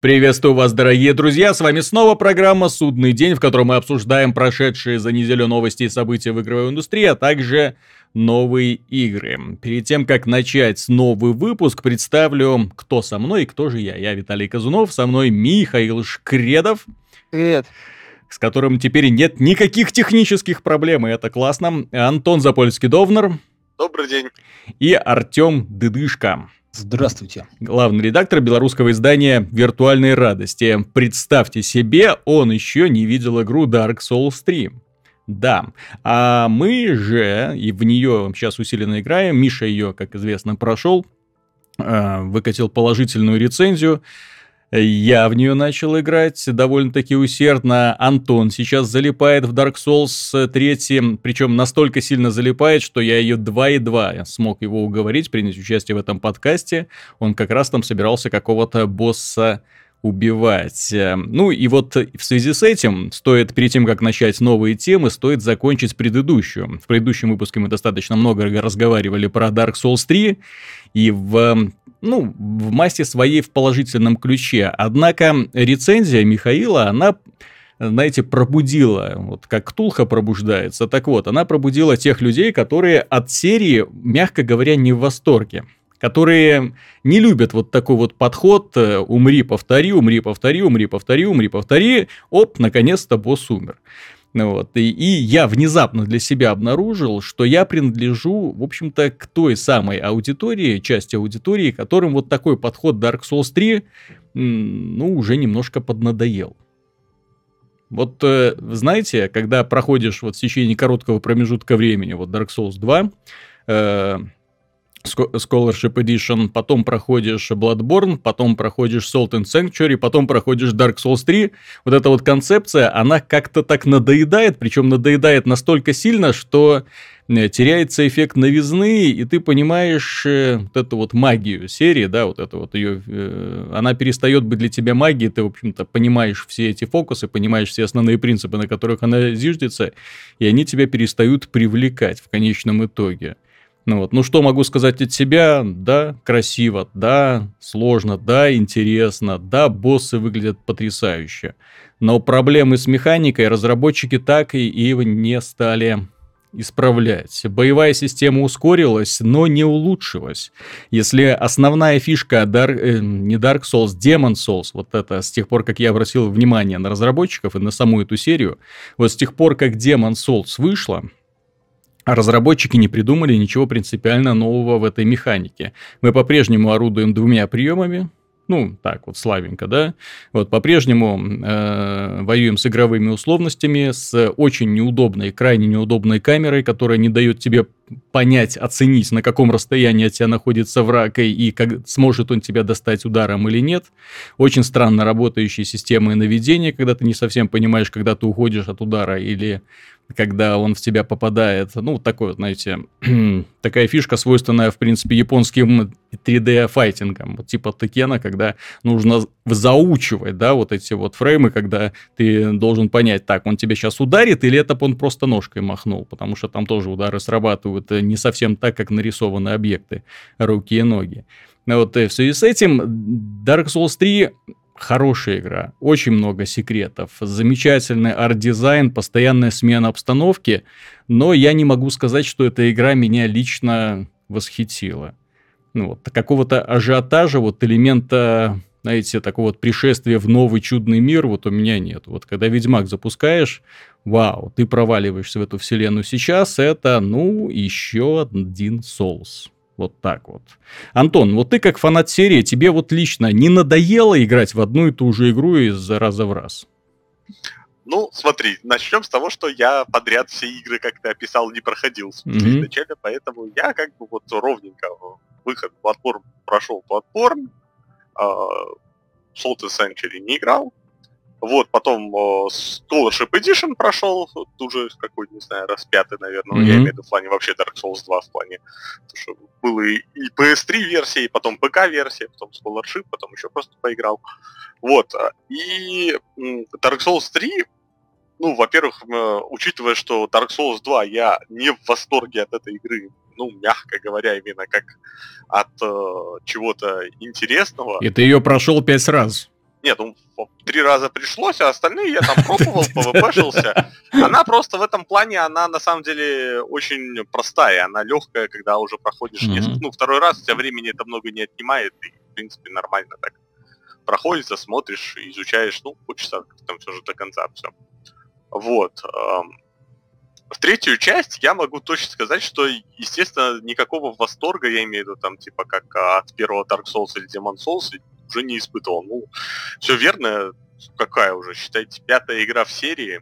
Приветствую вас, дорогие друзья, с вами снова программа «Судный день», в которой мы обсуждаем прошедшие за неделю новости и события в игровой индустрии, а также новые игры. Перед тем, как начать новый выпуск, представлю, кто со мной и кто же я. Я Виталий Казунов, со мной Михаил Шкредов. Привет. С которым теперь нет никаких технических проблем, и это классно. Антон Запольский-Довнер. Добрый день. И Артем Дыдышко. Здравствуйте. Главный редактор белорусского издания «Виртуальные радости». Представьте себе, он еще не видел игру Dark Souls 3. Да, а мы же и в нее сейчас усиленно играем. Миша ее, как известно, прошел, а, выкатил положительную рецензию. Я в нее начал играть довольно-таки усердно. Антон сейчас залипает в Dark Souls 3, причем настолько сильно залипает, что я ее 2 и 2 смог его уговорить принять участие в этом подкасте. Он как раз там собирался какого-то босса убивать. Ну и вот в связи с этим стоит, перед тем, как начать новые темы, стоит закончить предыдущую. В предыдущем выпуске мы достаточно много разговаривали про Dark Souls 3, и в ну, в массе своей в положительном ключе. Однако рецензия Михаила, она знаете, пробудила, вот как Ктулха пробуждается, так вот, она пробудила тех людей, которые от серии, мягко говоря, не в восторге которые не любят вот такой вот подход э, «умри, повтори, умри, повтори, умри, повтори, умри, повтори», оп, наконец-то босс умер. Ну вот. И, и я внезапно для себя обнаружил, что я принадлежу, в общем-то, к той самой аудитории, части аудитории, которым вот такой подход Dark Souls 3, ну, уже немножко поднадоел. Вот, э, знаете, когда проходишь вот в течение короткого промежутка времени, вот Dark Souls 2, э, Scholarship Edition, потом проходишь Bloodborne, потом проходишь Salt and Sanctuary, потом проходишь Dark Souls 3. Вот эта вот концепция, она как-то так надоедает, причем надоедает настолько сильно, что э, теряется эффект новизны, и ты понимаешь э, вот эту вот магию серии, да, вот это вот ее, э, она перестает быть для тебя магией, ты, в общем-то, понимаешь все эти фокусы, понимаешь все основные принципы, на которых она зиждется, и они тебя перестают привлекать в конечном итоге. Ну, вот. ну что могу сказать от себя? Да, красиво, да, сложно, да, интересно, да, боссы выглядят потрясающе. Но проблемы с механикой разработчики так и, и не стали исправлять. Боевая система ускорилась, но не улучшилась. Если основная фишка Dark, э, не Dark Souls, Demon Souls, вот это с тех пор, как я обратил внимание на разработчиков и на саму эту серию, вот с тех пор, как Demon Souls вышла, а разработчики не придумали ничего принципиально нового в этой механике. Мы по-прежнему орудуем двумя приемами, ну, так вот, славенько, да, вот по-прежнему э, воюем с игровыми условностями, с очень неудобной, крайне неудобной камерой, которая не дает тебе понять, оценить, на каком расстоянии от тебя находится враг и, и как, сможет он тебя достать ударом или нет. Очень странно работающие системы наведения, когда ты не совсем понимаешь, когда ты уходишь от удара или когда он в тебя попадает. Ну, такой, знаете, такая фишка, свойственная, в принципе, японским 3D-файтингам. Вот типа Текена, когда нужно заучивать, да, вот эти вот фреймы, когда ты должен понять, так, он тебя сейчас ударит, или это он просто ножкой махнул, потому что там тоже удары срабатывают не совсем так, как нарисованы объекты, руки и ноги. Вот и в связи с этим Dark Souls 3 Хорошая игра, очень много секретов, замечательный арт-дизайн, постоянная смена обстановки, но я не могу сказать, что эта игра меня лично восхитила. Ну, вот, какого-то ажиотажа, вот элемента, знаете, такого вот пришествия в новый чудный мир вот у меня нет. Вот когда Ведьмак запускаешь, вау, ты проваливаешься в эту вселенную сейчас, это, ну, еще один Souls. Вот так вот. Антон, вот ты как фанат серии, тебе вот лично не надоело играть в одну и ту же игру из раза в раз? Ну, смотри, начнем с того, что я подряд все игры, как ты описал, не проходил mm-hmm. изначально, поэтому я как бы вот ровненько выход платформ прошел платформ, э, Salt Century не играл, вот, потом э, Scholarship Edition прошел, уже какой-то, не знаю, распятый, наверное, mm-hmm. я имею в виду в плане вообще Dark Souls 2 в плане, потому что было и, и PS3 версия, и потом ПК версия, потом Scholarship, потом еще просто поиграл. Вот, а, и Dark Souls 3, ну, во-первых, э, учитывая, что Dark Souls 2 я не в восторге от этой игры, ну, мягко говоря, именно как от э, чего-то интересного. И ты ее прошел пять раз. Нет, ну, три раза пришлось, а остальные я там пробовал, пвпшился. Она просто в этом плане, она на самом деле очень простая, она легкая, когда уже проходишь mm-hmm. несколько... Ну, второй раз у тебя времени это много не отнимает, и, в принципе, нормально так проходится, смотришь, изучаешь, ну, хочется там все же до конца все. Вот. В третью часть я могу точно сказать, что, естественно, никакого восторга, я имею в виду, там, типа, как от первого Dark Souls или Demon Souls, уже не испытывал. Ну, все верно, какая уже, считайте, пятая игра в серии.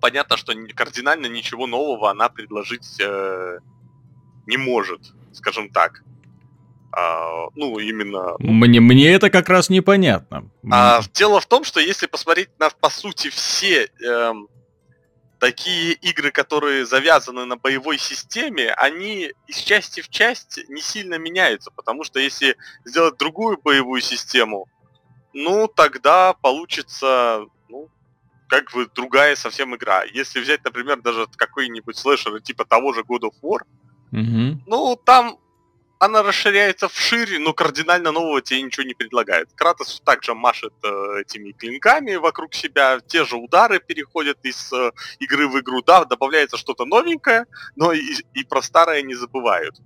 Понятно, что кардинально ничего нового она предложить э, не может, скажем так. А, ну, именно... Мне, мне это как раз непонятно. А, дело в том, что если посмотреть на, по сути, все э, такие игры, которые завязаны на боевой системе, они из части в часть не сильно меняются, потому что если сделать другую боевую систему, ну, тогда получится, ну, как бы другая совсем игра. Если взять, например, даже какой-нибудь слэшер типа того же God of War, угу. ну, там она расширяется вширь, но кардинально нового тебе ничего не предлагает. Кратос также машет э, этими клинками вокруг себя, те же удары переходят из э, игры в игру, да, добавляется что-то новенькое, но и, и про старое не забывают.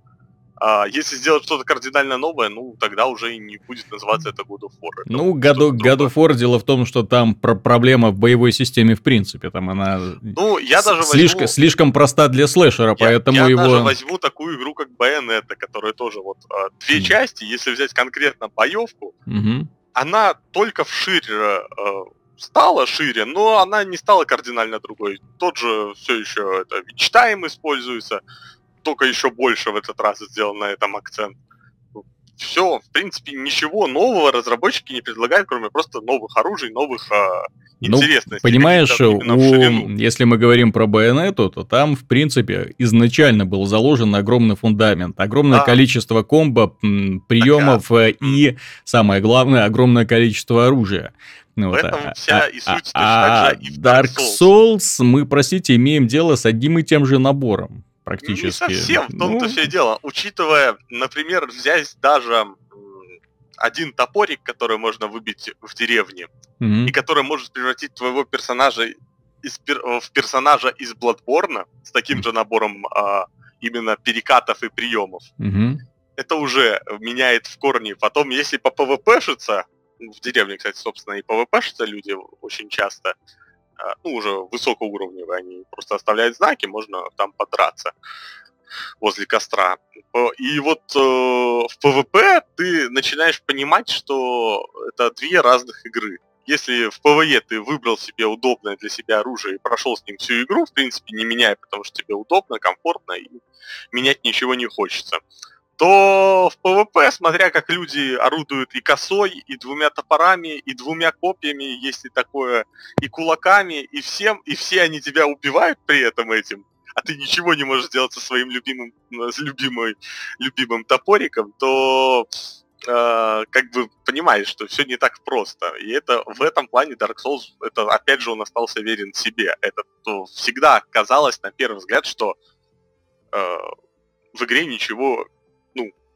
А если сделать что-то кардинально новое, ну, тогда уже и не будет называться это God of War. Это ну, God, God of War дело в том, что там про проблема в боевой системе в принципе. Там она ну, я даже слишком, возьму... слишком проста для слэшера, я, поэтому я его... Я даже возьму такую игру, как Bayonetta, которая тоже вот а, две mm. части, если взять конкретно боевку, mm-hmm. она только вширь э, стала шире, но она не стала кардинально другой. Тот же все еще это Вичтайм используется, только еще больше в этот раз сделан на этом акцент. Все, в принципе, ничего нового разработчики не предлагают, кроме просто новых оружий, новых а, ну, понимаешь, у, если мы говорим про байонету, то там, в принципе, изначально был заложен огромный фундамент, огромное а. количество комбо, приемов ага. и, самое главное, огромное количество оружия. Ну, в этом а, вся и суть а, а, и Dark Souls. Souls мы, простите, имеем дело с одним и тем же набором практически. Не совсем, в том-то ну... все дело. Учитывая, например, взять даже один топорик, который можно выбить в деревне, mm-hmm. и который может превратить твоего персонажа из, в персонажа из Bloodborne с таким mm-hmm. же набором а, именно перекатов и приемов. Mm-hmm. Это уже меняет в корне. Потом, если по ПВП-шиться, в деревне, кстати, собственно, и ПВП-шиться люди очень часто, ну, уже высокоуровневые, они просто оставляют знаки, можно там подраться возле костра. И вот э, в PvP ты начинаешь понимать, что это две разных игры. Если в PvE ты выбрал себе удобное для себя оружие и прошел с ним всю игру, в принципе, не меняя, потому что тебе удобно, комфортно и менять ничего не хочется, то в PvP, смотря как люди орудуют и косой, и двумя топорами, и двумя копьями, если такое, и кулаками, и всем, и все они тебя убивают при этом этим, а ты ничего не можешь сделать со своим любимым, с любимой, любимым топориком, то э, как бы понимаешь, что все не так просто. И это в этом плане Dark Souls, это опять же он остался верен себе. Это то, всегда казалось на первый взгляд, что э, в игре ничего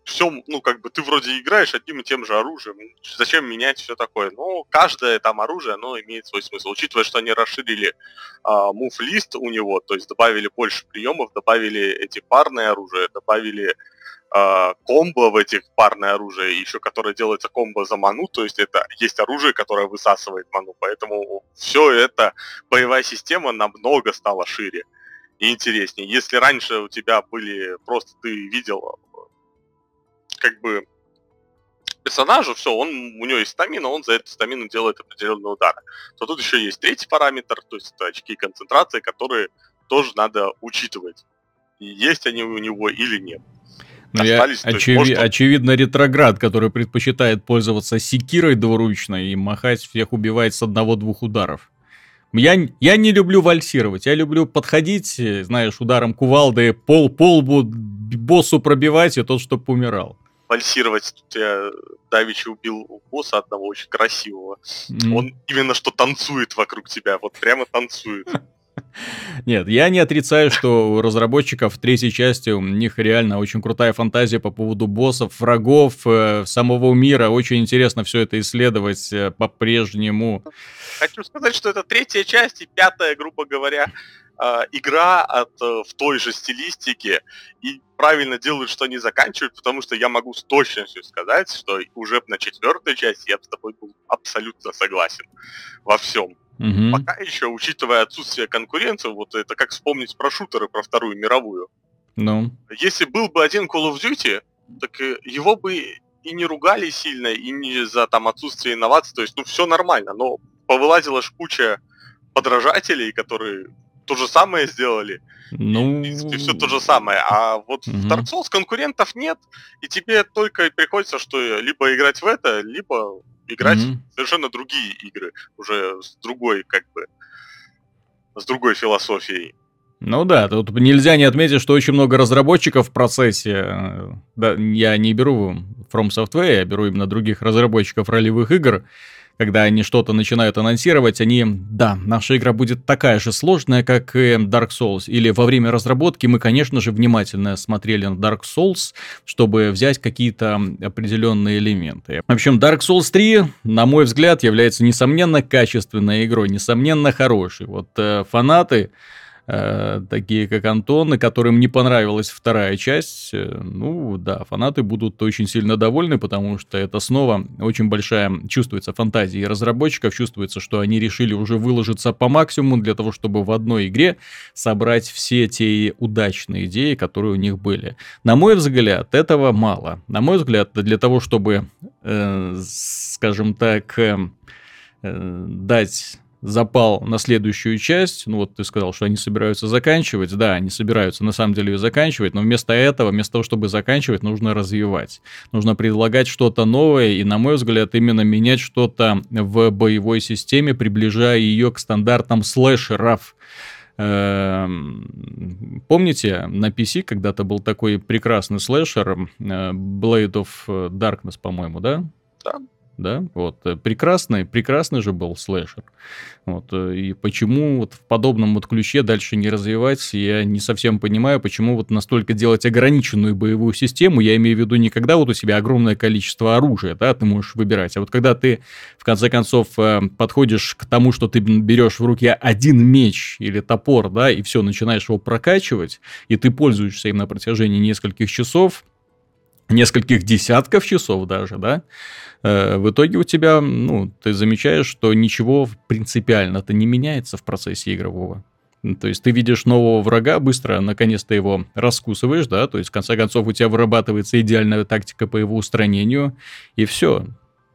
всем, ну, как бы ты вроде играешь одним и тем же оружием, зачем менять все такое? Ну, каждое там оружие, оно имеет свой смысл. Учитывая, что они расширили а, мув-лист у него, то есть добавили больше приемов, добавили эти парные оружия, добавили а, комбо в этих парное оружие, еще которое делается комбо за ману, то есть это есть оружие, которое высасывает ману, поэтому все это, боевая система намного стала шире и интереснее. Если раньше у тебя были просто ты видел как бы персонажу, все, он, у него есть стамина, он за эту стамину делает определенные удары. То тут еще есть третий параметр, то есть это очки концентрации, которые тоже надо учитывать. И есть они у него или нет. Ну, я, очеви- может, очевидно, ретроград, который предпочитает пользоваться секирой двуручной и махать всех убивает с одного-двух ударов. Я, я не люблю вальсировать, я люблю подходить, знаешь, ударом кувалды пол, полбу боссу пробивать, и тот, чтоб умирал вальсировать. Я Давичи убил босса одного очень красивого. Mm. Он именно что танцует вокруг тебя, вот прямо танцует. Нет, я не отрицаю, что у разработчиков третьей части у них реально очень крутая фантазия по поводу боссов, врагов, э, самого мира. Очень интересно все это исследовать э, по-прежнему. Хочу сказать, что это третья часть и пятая, грубо говоря, э, игра от, в той же стилистике. И правильно делают, что они заканчивают, потому что я могу с точностью сказать, что уже на четвертой части я с тобой был абсолютно согласен во всем. Угу. Пока еще, учитывая отсутствие конкуренции, вот это как вспомнить про шутеры, про Вторую мировую. Ну. Если был бы один Call of Duty, так его бы и не ругали сильно, и не за там отсутствие инноваций, то есть, ну, все нормально, но повылазила ж куча подражателей, которые то же самое сделали. Ну... И, в принципе, все то же самое. А вот угу. в Dark Souls конкурентов нет, и тебе только приходится, что либо играть в это, либо играть mm-hmm. совершенно другие игры, уже с другой, как бы, с другой философией. Ну да, тут нельзя не отметить, что очень много разработчиков в процессе. Да, я не беру From Software, я беру именно других разработчиков ролевых игр когда они что-то начинают анонсировать, они, да, наша игра будет такая же сложная, как и Dark Souls. Или во время разработки мы, конечно же, внимательно смотрели на Dark Souls, чтобы взять какие-то определенные элементы. В общем, Dark Souls 3, на мой взгляд, является несомненно качественной игрой, несомненно хорошей. Вот э, фанаты Э, такие как Антон, и которым не понравилась вторая часть, э, ну да, фанаты будут очень сильно довольны, потому что это снова очень большая, чувствуется фантазия разработчиков, чувствуется, что они решили уже выложиться по максимуму для того, чтобы в одной игре собрать все те удачные идеи, которые у них были. На мой взгляд, этого мало. На мой взгляд, для того, чтобы, э, скажем так, э, э дать запал на следующую часть, ну вот ты сказал, что они собираются заканчивать, да, они собираются на самом деле ее заканчивать, но вместо этого, вместо того, чтобы заканчивать, нужно развивать, нужно предлагать что-то новое и, на мой взгляд, именно менять что-то в боевой системе, приближая ее к стандартам слэшеров. Эм, помните, на PC когда-то был такой прекрасный слэшер э, Blade of Darkness, по-моему, да? Да да, вот, э, прекрасный, прекрасный же был слэшер, вот, э, и почему вот в подобном вот ключе дальше не развивать, я не совсем понимаю, почему вот настолько делать ограниченную боевую систему, я имею в виду не когда вот у тебя огромное количество оружия, да, ты можешь выбирать, а вот когда ты, в конце концов, э, подходишь к тому, что ты берешь в руки один меч или топор, да, и все, начинаешь его прокачивать, и ты пользуешься им на протяжении нескольких часов, нескольких десятков часов даже, да, э, в итоге у тебя, ну, ты замечаешь, что ничего принципиально-то не меняется в процессе игрового. То есть ты видишь нового врага, быстро, наконец-то его раскусываешь, да, то есть в конце концов у тебя вырабатывается идеальная тактика по его устранению, и все.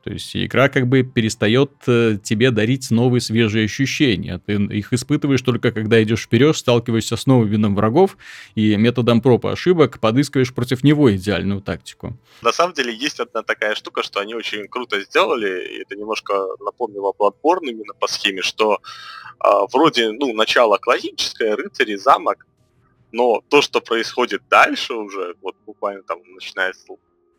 То есть игра как бы перестает э, тебе дарить новые свежие ощущения. Ты их испытываешь только когда идешь вперед, сталкиваешься с новым видом врагов и методом проб и ошибок подыскиваешь против него идеальную тактику. На самом деле есть одна такая штука, что они очень круто сделали, и это немножко напомнило Bloodborne именно по схеме, что э, вроде, ну, начало классическое, рыцари, замок, но то, что происходит дальше уже, вот буквально там начиная с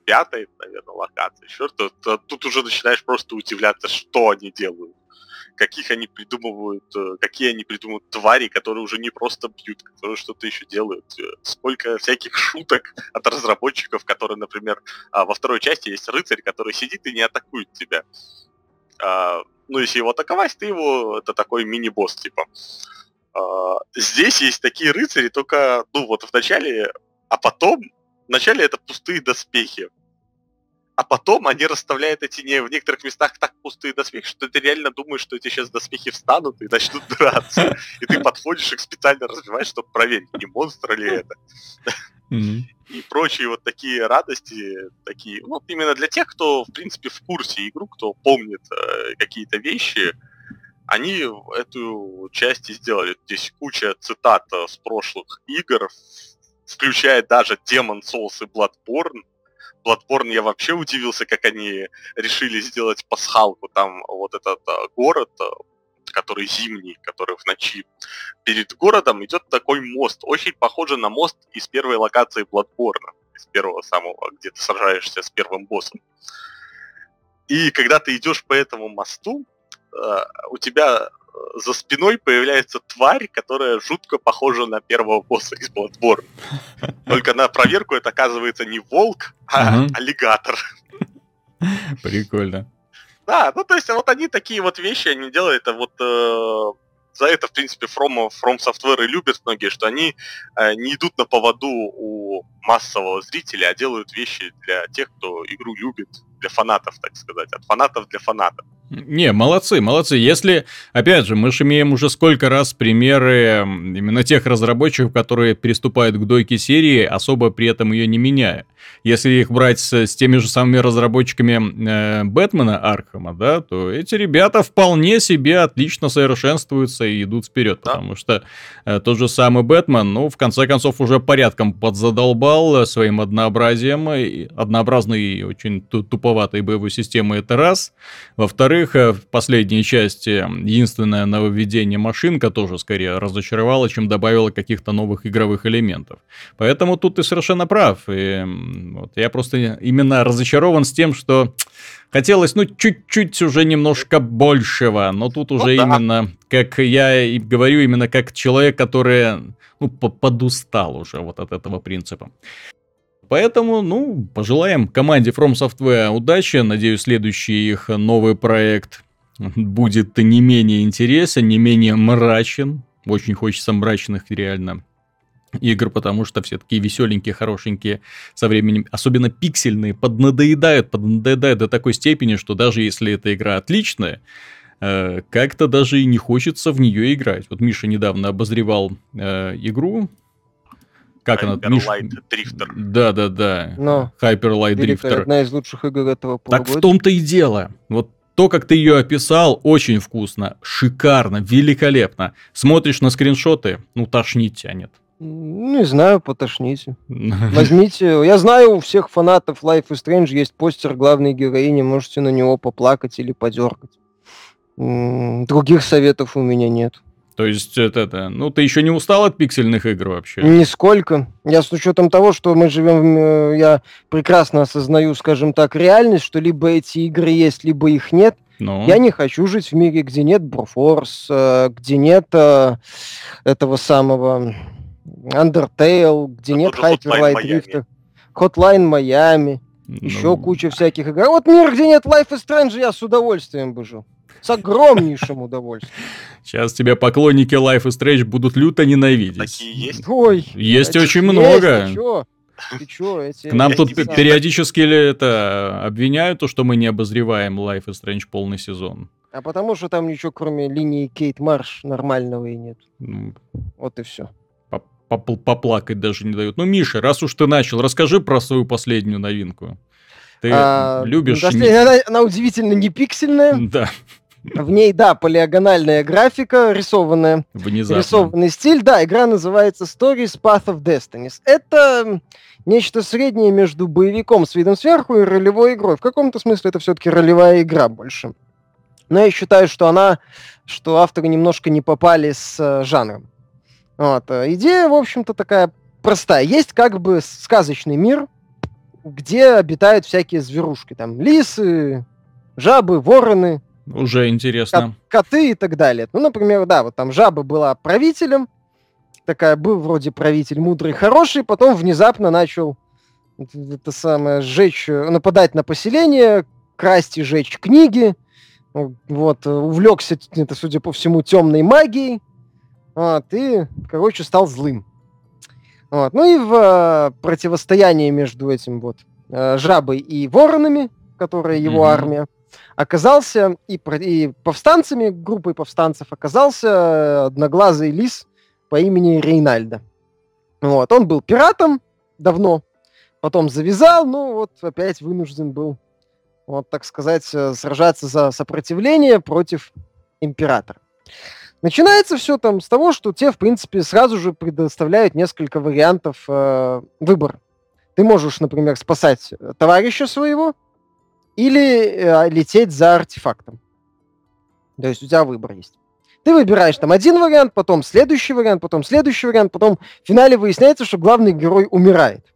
пятой, наверное, локации, еще то, то тут уже начинаешь просто удивляться, что они делают. Каких они придумывают, э, какие они придумывают твари, которые уже не просто бьют, которые что-то еще делают. Э, сколько всяких шуток от разработчиков, которые, например, а, во второй части есть рыцарь, который сидит и не атакует тебя. А, ну, если его атаковать, ты его, это такой мини-босс, типа. А, здесь есть такие рыцари, только, ну, вот в начале, а потом Вначале это пустые доспехи. А потом они расставляют эти не в некоторых местах так пустые доспехи, что ты реально думаешь, что эти сейчас доспехи встанут и начнут драться. И ты подходишь их специально разбиваешь, чтобы проверить, не монстр ли это. И прочие вот такие радости, такие, ну, именно для тех, кто, в принципе, в курсе игру, кто помнит э, какие-то вещи, они эту часть и сделали. Здесь куча цитат э, с прошлых игр, включая даже Demon Souls и Bloodborne. Bloodborne я вообще удивился, как они решили сделать пасхалку. Там вот этот а, город, а, который зимний, который в ночи. Перед городом идет такой мост, очень похожий на мост из первой локации Bloodborne, из первого самого, где ты сражаешься с первым боссом. И когда ты идешь по этому мосту, а, у тебя за спиной появляется тварь, которая жутко похожа на первого босса из Bloodborne. Только на проверку это оказывается не волк, а аллигатор. Прикольно. Да, ну то есть вот они такие вот вещи, они делают это вот э, за это, в принципе, From, From Software и любят многие, что они э, не идут на поводу у массового зрителя, а делают вещи для тех, кто игру любит, для фанатов, так сказать, от фанатов для фанатов. Не, молодцы, молодцы. Если, опять же, мы же имеем уже сколько раз примеры именно тех разработчиков, которые переступают к дойке серии, особо при этом ее не меняя. Если их брать с, с теми же самыми разработчиками э, Бэтмена Архама, да, то эти ребята вполне себе отлично совершенствуются и идут вперед, да. потому что э, тот же самый Бэтмен, ну, в конце концов, уже порядком подзадолбал своим однообразием, и однообразной и очень туповатой боевой системой, это раз. Во-вторых, э, в последней части единственное нововведение машинка тоже скорее разочаровало, чем добавило каких-то новых игровых элементов. Поэтому тут ты совершенно прав, и вот. Я просто именно разочарован с тем, что хотелось, ну, чуть-чуть уже немножко большего, но тут уже ну, да. именно, как я и говорю, именно как человек, который, ну, подустал уже вот от этого принципа. Поэтому, ну, пожелаем команде From Software удачи. Надеюсь, следующий их новый проект будет не менее интересен, не менее мрачен. Очень хочется мрачных реально игр, потому что все такие веселенькие, хорошенькие со временем, особенно пиксельные, поднадоедают, поднадоедают до такой степени, что даже если эта игра отличная, э, как-то даже и не хочется в нее играть. Вот Миша недавно обозревал э, игру, как Hyper она? Миш... Light Drifter. Да, да, да. Но Hyper Light Drifter. Одна из лучших игр этого полугодия. Так в том-то и дело. Вот то, как ты ее описал, очень вкусно, шикарно, великолепно. Смотришь на скриншоты, ну тошнить тянет. Не знаю, потошните. Возьмите. Я знаю, у всех фанатов Life is Strange есть постер главной героини, можете на него поплакать или подергать. Других советов у меня нет. То есть это, это, ну ты еще не устал от пиксельных игр вообще? Нисколько. Я с учетом того, что мы живем, э, я прекрасно осознаю, скажем так, реальность, что либо эти игры есть, либо их нет. Но... Я не хочу жить в мире, где нет Broforce, э, где нет э, этого самого Undertale, где нет Hyper Light Drifter, Hotline Miami, ну... еще куча всяких игр. А вот мир, где нет Life is Strange, я с удовольствием бы жил. С огромнейшим удовольствием. Сейчас тебя поклонники Life is Strange будут люто ненавидеть. Такие есть? Ой. Есть очень есть, много. Ты чё? Ты чё, эти... К нам тут периодически это обвиняют, то, что мы не обозреваем Life is Strange полный сезон. А потому что там ничего, кроме линии Кейт Марш, нормального и нет. Ну, вот и все поплакать даже не дают. Ну, Миша, раз уж ты начал, расскажи про свою последнюю новинку. Ты а, любишь... Она, она удивительно не пиксельная. Да. В ней, да, полиагональная графика, рисованная. Внезапно. Рисованный стиль. Да, игра называется Stories Path of Destinies. Это нечто среднее между боевиком с видом сверху и ролевой игрой. В каком-то смысле это все-таки ролевая игра больше. Но я считаю, что она, что авторы немножко не попали с э, жанром. Вот. Э, идея, в общем-то, такая простая. Есть как бы сказочный мир, где обитают всякие зверушки. Там лисы, жабы, вороны. Уже интересно. Кот, коты и так далее. Ну, например, да, вот там жаба была правителем, такая был вроде правитель мудрый, хороший, потом внезапно начал это самое сжечь, э, нападать на поселение, красть и жечь книги. Вот, увлекся, это, судя по всему, темной магией. Вот, и, короче, стал злым. Вот. Ну и в э, противостоянии между этим вот э, жабой и воронами, которая его mm-hmm. армия, оказался и, и повстанцами, группой повстанцев оказался одноглазый лис по имени Рейнальда. Вот. Он был пиратом давно, потом завязал, ну вот опять вынужден был, вот так сказать, э, сражаться за сопротивление против императора. Начинается все там с того, что те, в принципе, сразу же предоставляют несколько вариантов э, выбора. Ты можешь, например, спасать товарища своего или э, лететь за артефактом. То есть у тебя выбор есть. Ты выбираешь там один вариант, потом следующий вариант, потом следующий вариант, потом в финале выясняется, что главный герой умирает.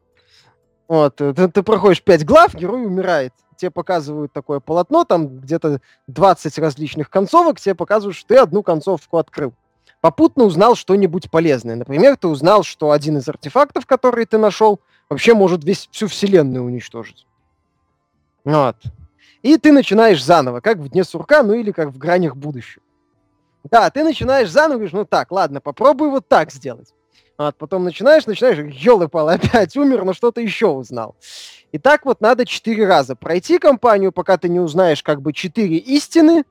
Вот, э, ты, ты проходишь пять глав, герой умирает. Тебе показывают такое полотно, там где-то 20 различных концовок, тебе показывают, что ты одну концовку открыл. Попутно узнал что-нибудь полезное. Например, ты узнал, что один из артефактов, который ты нашел, вообще может весь, всю вселенную уничтожить. Вот. И ты начинаешь заново, как в Дне сурка, ну или как в гранях будущего. Да, ты начинаешь заново, говоришь, ну так, ладно, попробуй вот так сделать. Вот, потом начинаешь, начинаешь, елы-палы, опять умер, но что-то еще узнал. И так вот надо четыре раза пройти компанию, пока ты не узнаешь как бы четыре истины,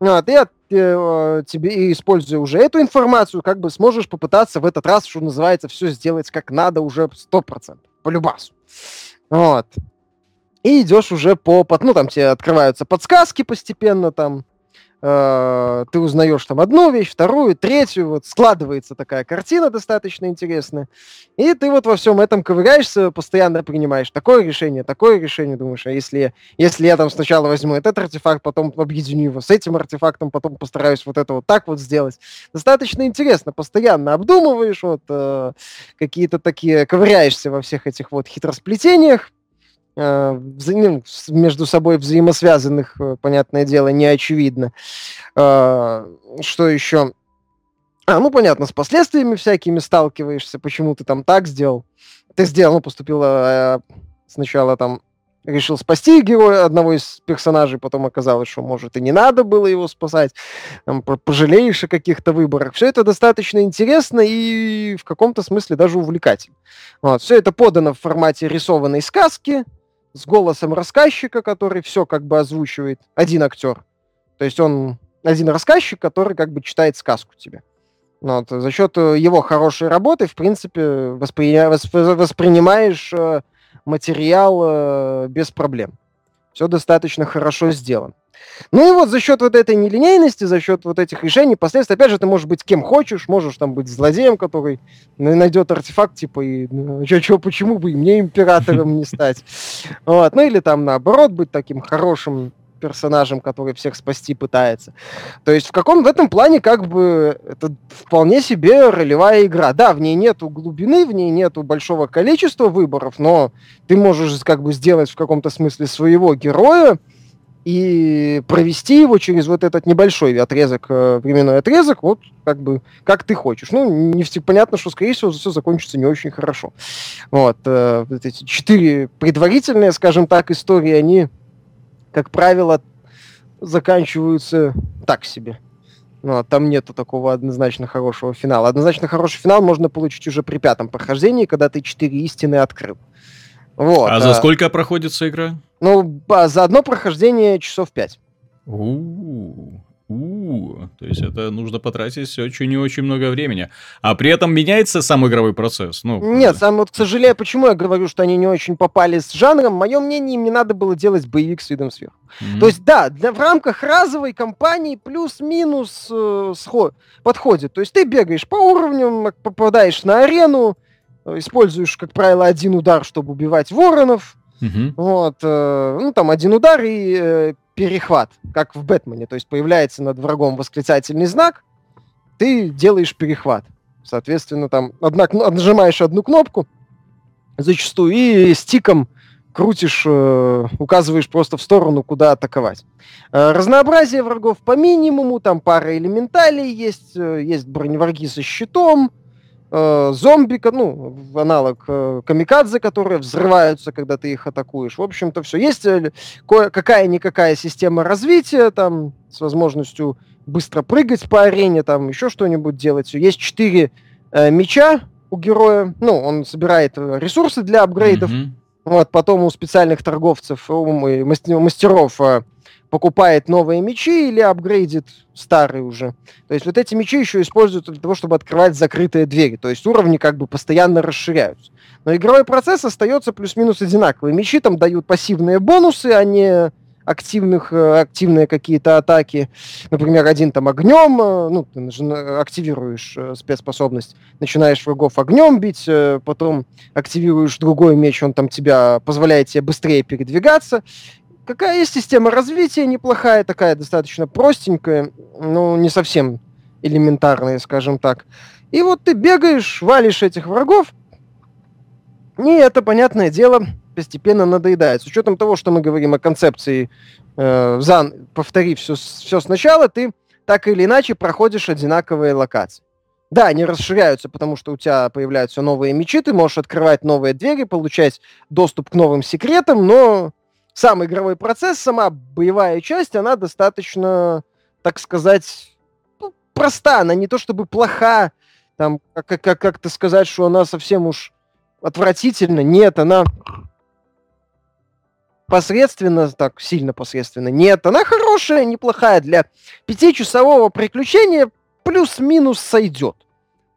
вот, и от, э, тебе, используя уже эту информацию, как бы сможешь попытаться в этот раз, что называется, все сделать как надо уже 100%, по любасу. Вот. И идешь уже по, ну, там тебе открываются подсказки постепенно, там, э, ты узнаешь там одну вещь, вторую, третью, вот складывается такая картина достаточно интересная, и ты вот во всем этом ковыряешься, постоянно принимаешь такое решение, такое решение, думаешь, а если, если я там сначала возьму этот артефакт, потом объединю его с этим артефактом, потом постараюсь вот это вот так вот сделать. Достаточно интересно, постоянно обдумываешь, вот э, какие-то такие, ковыряешься во всех этих вот хитросплетениях, между собой взаимосвязанных, э, понятное дело, не очевидно. Э, что еще? А, ну, понятно, с последствиями всякими сталкиваешься, почему ты там так сделал. Ты сделал, ну, поступил э, сначала там решил спасти героя, одного из персонажей, потом оказалось, что, может, и не надо было его спасать, там, пожалеешь о каких-то выборах. Все это достаточно интересно и в каком-то смысле даже увлекательно. Вот. Все это подано в формате рисованной сказки, с голосом рассказчика, который все как бы озвучивает, один актер. То есть он один рассказчик, который как бы читает сказку тебе. Вот. За счет э, его хорошей работы, в принципе, воспри... воспринимаешь э, материал э, без проблем. Все достаточно хорошо сделано. Ну и вот за счет вот этой нелинейности, за счет вот этих решений, последствий, опять же, ты можешь быть кем хочешь, можешь там быть злодеем, который найдет артефакт, типа, и ну, чё, почему бы и мне императором не стать. Вот. Ну или там наоборот быть таким хорошим персонажем, который всех спасти пытается. То есть в каком в этом плане как бы это вполне себе ролевая игра. Да, в ней нету глубины, в ней нету большого количества выборов, но ты можешь как бы сделать в каком-то смысле своего героя, и провести его через вот этот небольшой отрезок, э, временной отрезок, вот как бы как ты хочешь. Ну, не все понятно, что, скорее всего, все закончится не очень хорошо. Вот, э, вот эти четыре предварительные, скажем так, истории, они, как правило, заканчиваются так себе. Ну, а там нету такого однозначно хорошего финала. Однозначно хороший финал можно получить уже при пятом прохождении, когда ты четыре истины открыл. Вот, а, а за сколько проходится игра? Ну, за одно прохождение часов пять. У-у-у. У, то есть это нужно потратить очень и очень много времени. А при этом меняется сам игровой процесс. Ну, Нет, сам вот, к сожалению, почему я говорю, что они не очень попали с жанром, мое мнение, им не надо было делать боевик с видом сверху. Mm-hmm. То есть, да, для, в рамках разовой кампании плюс-минус э, сход, подходит. То есть ты бегаешь по уровням, попадаешь на арену, используешь, как правило, один удар, чтобы убивать воронов. Угу. Вот, э, ну там один удар и э, перехват, как в Бэтмене. То есть появляется над врагом восклицательный знак, ты делаешь перехват. Соответственно, там одна, нажимаешь одну кнопку, зачастую, и стиком крутишь, э, указываешь просто в сторону, куда атаковать. Э, разнообразие врагов по минимуму, там пара элементалей есть, э, есть броневраги со щитом, э, зомби, ну, аналог э, камикадзе, которые взрываются, когда ты их атакуешь. В общем-то, все. Есть э, какая-никакая система развития, там, с возможностью быстро прыгать по арене, там, еще что-нибудь делать. Есть четыре э, меча у героя. Ну, он собирает э, ресурсы для апгрейдов. Mm-hmm. Вот, потом у специальных торговцев, у мастеров покупает новые мечи или апгрейдит старые уже. То есть вот эти мечи еще используют для того, чтобы открывать закрытые двери. То есть уровни как бы постоянно расширяются. Но игровой процесс остается плюс-минус одинаковый. Мечи там дают пассивные бонусы, а не активных, э, активные какие-то атаки. Например, один там огнем, э, ну, ты активируешь э, спецспособность, начинаешь врагов огнем бить, потом активируешь другой меч, он там тебя позволяет тебе быстрее передвигаться, Какая есть система развития неплохая, такая достаточно простенькая, но не совсем элементарная, скажем так. И вот ты бегаешь, валишь этих врагов, и это, понятное дело, постепенно надоедает. С учетом того, что мы говорим о концепции э, зан, повтори все, все сначала, ты так или иначе проходишь одинаковые локации. Да, они расширяются, потому что у тебя появляются новые мечи, ты можешь открывать новые двери, получать доступ к новым секретам, но сам игровой процесс, сама боевая часть, она достаточно, так сказать, ну, проста. Она не то чтобы плоха, там, как, как, как-то сказать, что она совсем уж отвратительна. Нет, она посредственно, так сильно посредственно. Нет, она хорошая, неплохая. Для пятичасового приключения плюс-минус сойдет.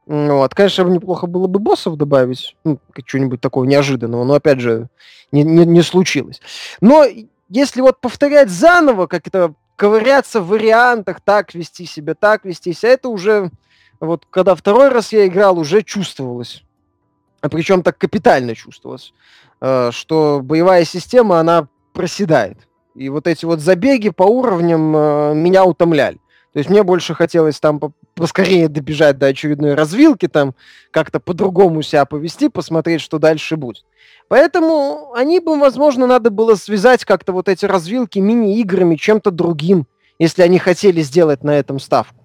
Вот, конечно, неплохо было бы боссов добавить, ну, что-нибудь такого неожиданного, но опять же, не, не, не случилось. Но если вот повторять заново, как это ковыряться в вариантах, так вести себя, так вести себя, это уже, вот когда второй раз я играл, уже чувствовалось. А причем так капитально чувствовалось, э, что боевая система, она проседает. И вот эти вот забеги по уровням э, меня утомляли. То есть мне больше хотелось там поскорее добежать до очередной развилки, там как-то по-другому себя повести, посмотреть, что дальше будет. Поэтому они бы, возможно, надо было связать как-то вот эти развилки мини-играми чем-то другим, если они хотели сделать на этом ставку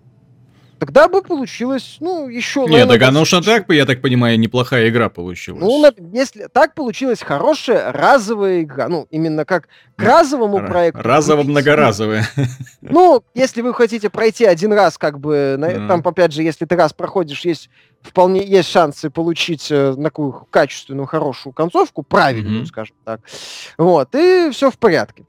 тогда бы получилось, ну, еще... Нет, так оно что так, я так понимаю, неплохая игра получилась. Ну, если так получилась хорошая разовая игра, ну, именно как к разовому Р- проекту. Разово-многоразовая. Ну, если вы хотите пройти один раз, как бы, mm. там, опять же, если ты раз проходишь, есть вполне есть шансы получить э, такую качественную, хорошую концовку, правильную, mm-hmm. скажем так. Вот, и все в порядке.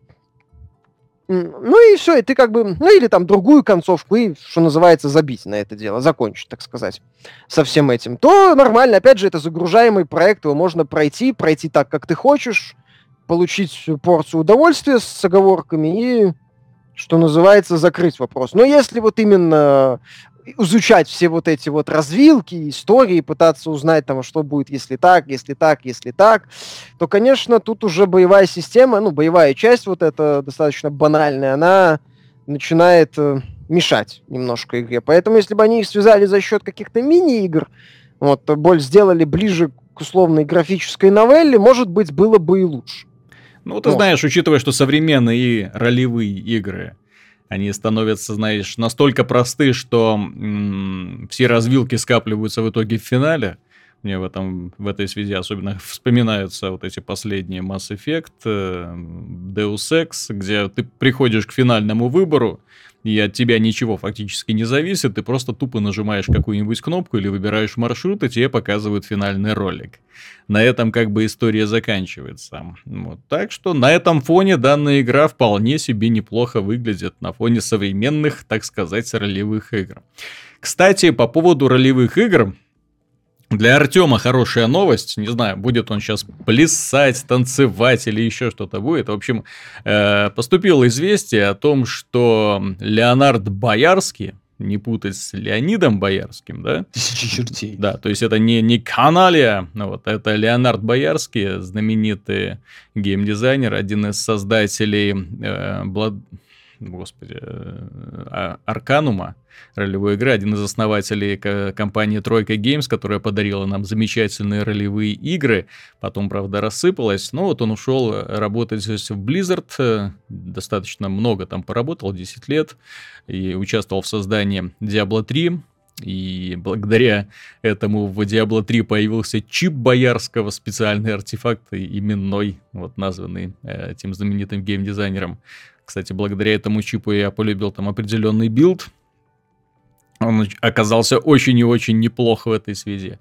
Ну и все, и ты как бы, ну или там другую концовку, и, что называется, забить на это дело, закончить, так сказать, со всем этим, то нормально, опять же, это загружаемый проект, его можно пройти, пройти так, как ты хочешь, получить порцию удовольствия с оговорками и, что называется, закрыть вопрос. Но если вот именно изучать все вот эти вот развилки, истории, пытаться узнать там, что будет, если так, если так, если так, то, конечно, тут уже боевая система, ну, боевая часть вот эта достаточно банальная, она начинает э, мешать немножко игре. Поэтому, если бы они их связали за счет каких-то мини-игр, вот, боль сделали ближе к условной графической новелле, может быть, было бы и лучше. Ну, ты вот. знаешь, учитывая, что современные ролевые игры они становятся, знаешь, настолько просты, что м- все развилки скапливаются в итоге в финале. Мне в, этом, в этой связи особенно вспоминаются вот эти последние Mass Effect, э, Deus Ex, где ты приходишь к финальному выбору, и от тебя ничего фактически не зависит, ты просто тупо нажимаешь какую-нибудь кнопку или выбираешь маршрут, и тебе показывают финальный ролик. На этом как бы история заканчивается. Вот. Так что на этом фоне данная игра вполне себе неплохо выглядит, на фоне современных, так сказать, ролевых игр. Кстати, по поводу ролевых игр, для Артема хорошая новость. Не знаю, будет он сейчас плясать, танцевать или еще что-то будет. В общем, э, поступило известие о том, что Леонард Боярский, не путать с Леонидом Боярским, да? Тысячи чертей. Да, то есть это не, не Каналия, вот, это Леонард Боярский, знаменитый геймдизайнер, один из создателей э, Blood господи, э, а, Арканума, ролевой игры, один из основателей компании Тройка Games, которая подарила нам замечательные ролевые игры, потом, правда, рассыпалась, но вот он ушел работать здесь в Blizzard, э, достаточно много там поработал, 10 лет, и участвовал в создании Diablo 3, и благодаря этому в Diablo 3 появился чип Боярского, специальный артефакт, именной, вот названный э, этим знаменитым геймдизайнером. Кстати, благодаря этому чипу я полюбил там определенный build. Он оказался очень и очень неплох в этой связи.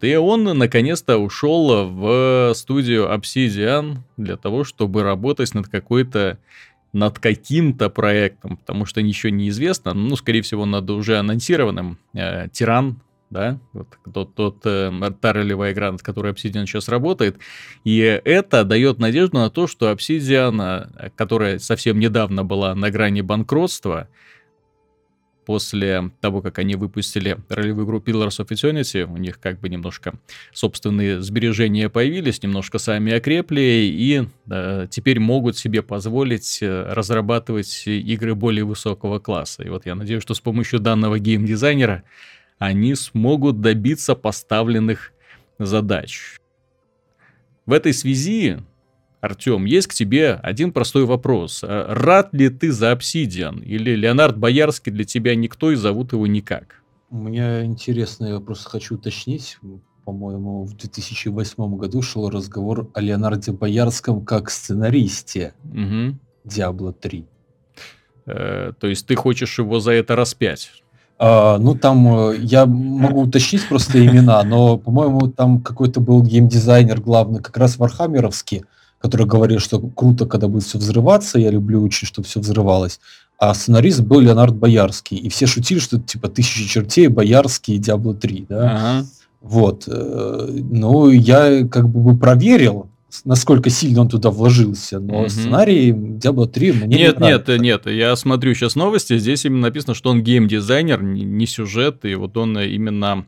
И он наконец-то ушел в студию Obsidian для того, чтобы работать над какой-то над каким-то проектом, потому что ничего не известно, ну, скорее всего, над уже анонсированным э, Tyranny, да, вот тот, тот э, та ролевая игра, над которой Obsidian сейчас работает, и это дает надежду на то, что Obsidian, э, которая совсем недавно была на грани банкротства, после того, как они выпустили ролевую игру Pillars of Eternity, у них как бы немножко собственные сбережения появились, немножко сами окрепли, и э, теперь могут себе позволить э, разрабатывать игры более высокого класса. И вот я надеюсь, что с помощью данного геймдизайнера они смогут добиться поставленных задач. в этой связи, Артем, есть к тебе один простой вопрос. А рад ли ты за Obsidian? Или Леонард Боярский для тебя никто и зовут его никак? У меня интересный вопрос, хочу уточнить. По-моему, в 2008 году шел разговор о Леонарде Боярском как сценаристе угу. Diablo 3. Э, то есть ты хочешь его за это распять? А, ну, там э, я могу уточнить просто имена, но, по-моему, там какой-то был геймдизайнер главный, как раз Вархаммеровский, который говорил, что круто, когда будет все взрываться, я люблю очень, чтобы все взрывалось. А сценарист был Леонард Боярский. И все шутили, что это типа «Тысячи чертей», «Боярский» и «Диабло 3». Да? Ага. Вот. Э, ну, я как бы проверил, насколько сильно он туда вложился, но угу. сценарий Diablo 3 мне Нет, не нет, нет, я смотрю сейчас новости, здесь именно написано, что он геймдизайнер, не сюжет, и вот он именно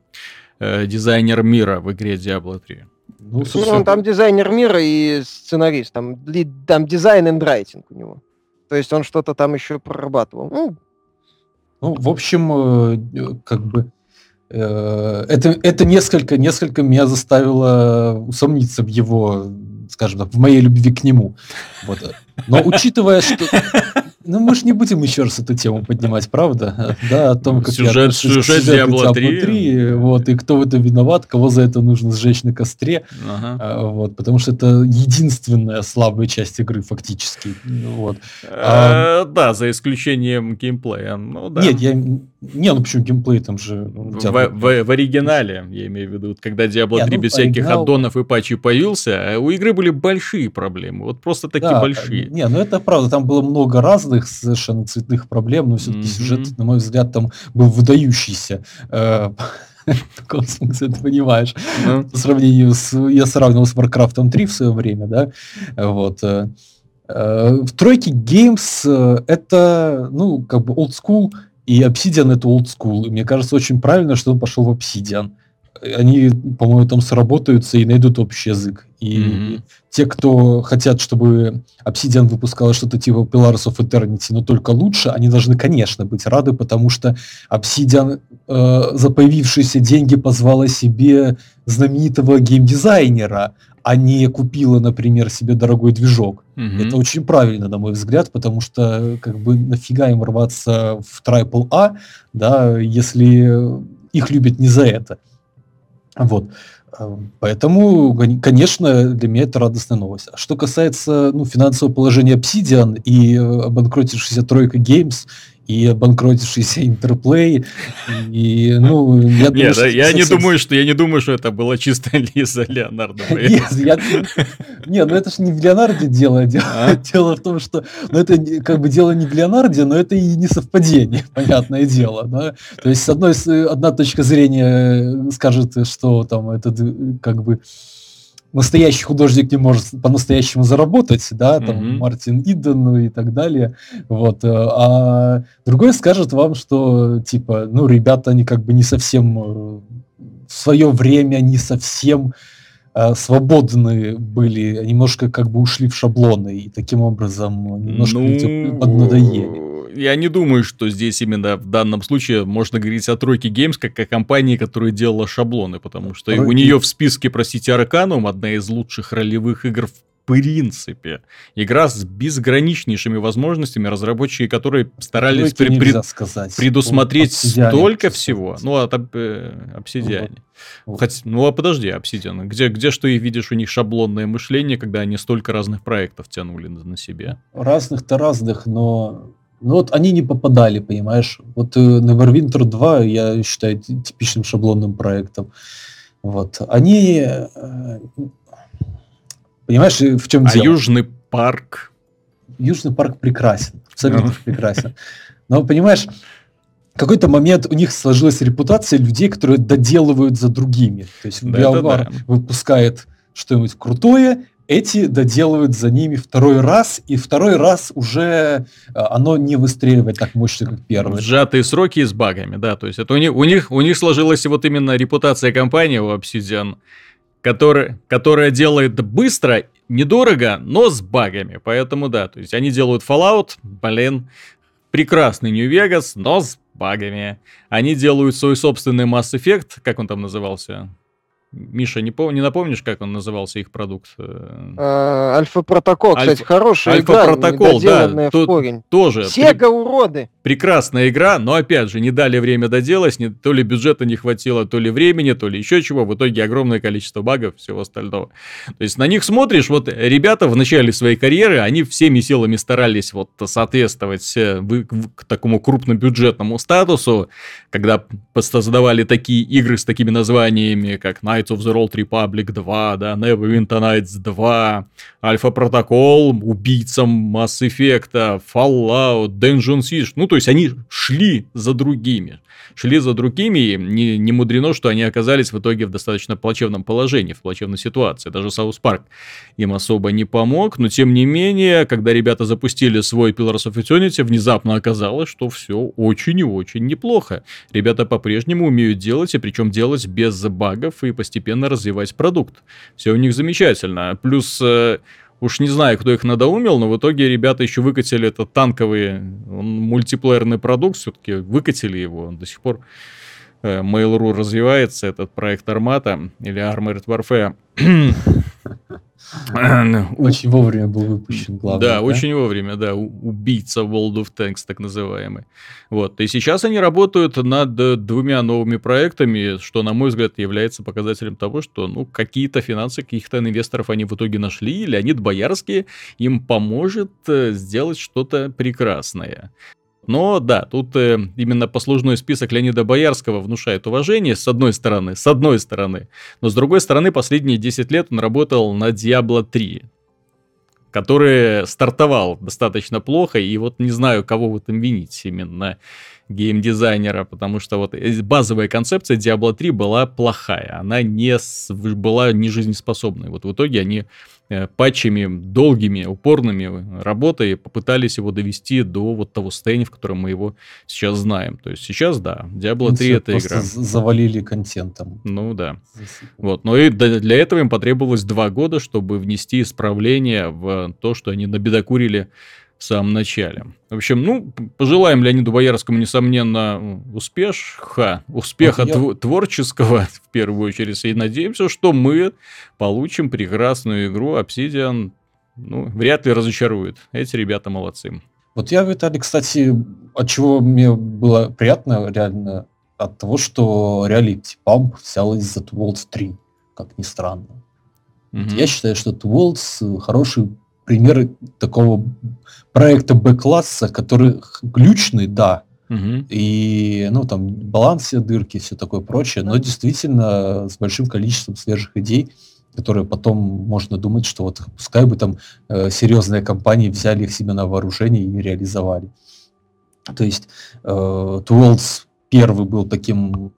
э, дизайнер мира в игре Diablo 3. Ну, ну собственно... он там дизайнер мира и сценарист, там, там дизайн и райтинг у него. То есть он что-то там еще прорабатывал. Ну, ну в общем, э, как бы э, это, это несколько, несколько меня заставило усомниться в его скажем так, в моей любви к нему. Вот. Но учитывая, что... Ну, мы же не будем еще раз эту тему поднимать, правда? Да, о том, как сюжет, я сюжет Diablo 3. 3. Вот, и кто в этом виноват, кого за это нужно сжечь на костре. Ага. А, вот, потому что это единственная слабая часть игры, фактически. Вот. А, да, за исключением геймплея. Ну, да. Нет, я не, ну почему геймплей там же... Ну, в, в, в оригинале, я имею в виду, когда Diablo 3 ну, без всяких оригинал... аддонов и патчей появился, у игры были большие проблемы, вот просто такие да, большие. Не, ну это правда, там было много разных совершенно цветных проблем, но все-таки mm-hmm. сюжет, на мой взгляд, там был выдающийся. Э, в каком смысле ты понимаешь? Ну. По сравнению с... Я сравнивал с Warcraft 3 в свое время, да? Вот. Э, э, в тройке Games это, ну, как бы old school и Obsidian это old school. И мне кажется, очень правильно, что он пошел в Obsidian. Они, по-моему, там сработаются и найдут общий язык. И mm-hmm. те, кто хотят, чтобы Obsidian выпускала что-то типа Pillars of Eternity, но только лучше, они должны, конечно, быть рады, потому что Obsidian э, за появившиеся деньги позвала себе знаменитого геймдизайнера, а не купила, например, себе дорогой движок. Mm-hmm. Это очень правильно, на мой взгляд, потому что как бы нафига им рваться в AAA, да, если их любят не за это. Вот. Поэтому, конечно, для меня это радостная новость. А что касается ну, финансового положения Obsidian и обанкротившейся тройка Games, и обанкротившийся Интерплей, и, ну, я думаю, Нет, что, я не думаю, что я не думаю, что это было чисто из-за Леонардо. Нет, я, не, ну это же не в Леонарде дело. Дело, а? дело в том, что ну, это как бы дело не в Леонарде, но это и не совпадение, понятное дело. Да? То есть, с одной, одна точка зрения скажет, что там этот как бы настоящий художник не может по-настоящему заработать, да, там mm-hmm. Мартин Иден и так далее, вот, э, а другой скажет вам, что, типа, ну, ребята, они как бы не совсем э, в свое время не совсем э, свободны были, немножко как бы ушли в шаблоны и таким образом немножко ну, поднадоели я не думаю, что здесь именно в данном случае можно говорить о тройке Games как о компании, которая делала шаблоны, потому что Тройки. у нее в списке, простите, Arcanum одна из лучших ролевых игр в принципе. Игра с безграничнейшими возможностями, разработчики которые старались пред, пред, сказать. предусмотреть столько всего. Ну, от э, обсидиане. Вот. Хоть, ну, а подожди, обсидиан. Где, где что и видишь у них шаблонное мышление, когда они столько разных проектов тянули на себя? Разных-то разных, но ну вот они не попадали, понимаешь. Вот э, Neverwinter 2 я считаю типичным шаблонным проектом. Вот. Они... Э, понимаешь, в чем а дело? А Южный парк? Южный парк прекрасен. Абсолютно uh-huh. прекрасен. Но, понимаешь, в какой-то момент у них сложилась репутация людей, которые доделывают за другими. То есть да, да. выпускает что-нибудь крутое, эти доделывают за ними второй раз, и второй раз уже э, оно не выстреливает так мощно, как первый. Сжатые сроки и с багами, да, то есть это у них, у них, у них сложилась вот именно репутация компании у Obsidian, которая, которая делает быстро, недорого, но с багами, поэтому да, то есть они делают Fallout, блин, прекрасный Vegas, но с багами. Они делают свой собственный Mass Effect, как он там назывался? Миша, не, пом- не напомнишь, как он назывался, их продукт? А, Альфа-протокол, Альфа- кстати, хорошая игра, Альфа-протокол, да, в тут корень. Тоже Сега уроды. прекрасная игра, но опять же, не дали время доделать, не, то ли бюджета не хватило, то ли времени, то ли еще чего, в итоге огромное количество багов, всего остального. То есть на них смотришь, вот ребята в начале своей карьеры, они всеми силами старались вот соответствовать э, к такому крупнобюджетному статусу, когда создавали такие игры с такими названиями, как Knights of the Old Republic 2, да, Neverwinter Nights 2, Альфа Протокол, убийцам Mass Effect, Fallout, Dungeon Siege. Ну, то есть они шли за другими. Шли за другими, и не, не мудрено, что они оказались в итоге в достаточно плачевном положении, в плачевной ситуации. Даже South Park им особо не помог, но тем не менее, когда ребята запустили свой Pillars of Eternity, внезапно оказалось, что все очень и очень неплохо. Ребята по-прежнему умеют делать, и причем делать без багов и постепенно развивать продукт. Все у них замечательно. Плюс э, Уж не знаю, кто их надоумил, но в итоге ребята еще выкатили этот танковый мультиплеерный продукт, все-таки выкатили его, он до сих пор э, Mail.ru развивается, этот проект Армата или Armored Warfare. Очень вовремя был выпущен, главное. Да, очень вовремя, да, убийца World of Tanks, так называемый. Вот, и сейчас они работают над э, двумя новыми проектами, что, на мой взгляд, является показателем того, что, ну, какие-то финансы, каких-то инвесторов они в итоге нашли, и Леонид Боярский им поможет э, сделать что-то прекрасное. Но да, тут э, именно послужной список Леонида Боярского внушает уважение, с одной стороны, с одной стороны. Но с другой стороны, последние 10 лет он работал на Diablo 3, который стартовал достаточно плохо, и вот не знаю, кого в этом винить именно геймдизайнера, потому что вот базовая концепция Diablo 3 была плохая, она не с- была не жизнеспособной. Вот в итоге они патчами долгими, упорными работой попытались его довести до вот того состояния, в котором мы его сейчас знаем. То есть сейчас, да, Diablo 3 это Просто игра. завалили контентом. Ну да. Вот, но и для этого им потребовалось два года, чтобы внести исправления в то, что они набедокурили в самом начале. В общем, ну, пожелаем Леониду Боярскому, несомненно, успеха, успеха Вот я- тв- творческого, в первую очередь, и надеемся, что мы получим прекрасную игру Obsidian. Ну, вряд ли разочарует. Эти ребята молодцы. Вот я, Виталий, кстати, от чего мне было приятно реально, от того, что Reality Pump взял из The Worlds 3, как ни странно. Мгм. Я считаю, что The Worlds хороший пример такого проекта Б-класса, который глючный, да, и, ну, там, баланс все дырки, все такое прочее, но действительно с большим количеством свежих идей, которые потом можно думать, что вот пускай бы там э, серьезные компании взяли их себе на вооружение и реализовали. То есть э, Two Worlds первый был таким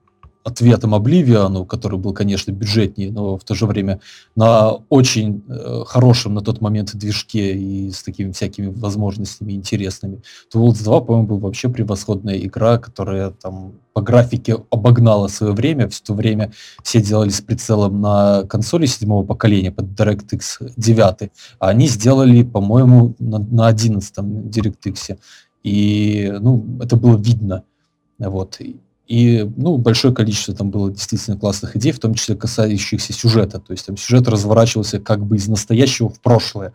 ответом Обливиану, который был, конечно, бюджетнее, но в то же время на очень э, хорошем на тот момент движке и с такими всякими возможностями интересными. Two Worlds 2, по-моему, был вообще превосходная игра, которая там по графике обогнала свое время. В то время все делали с прицелом на консоли седьмого поколения под DirectX 9, а они сделали, по-моему, на, на 11 DirectX. И, ну, это было видно. Вот. И, ну, большое количество там было действительно классных идей, в том числе касающихся сюжета. То есть там сюжет разворачивался как бы из настоящего в прошлое.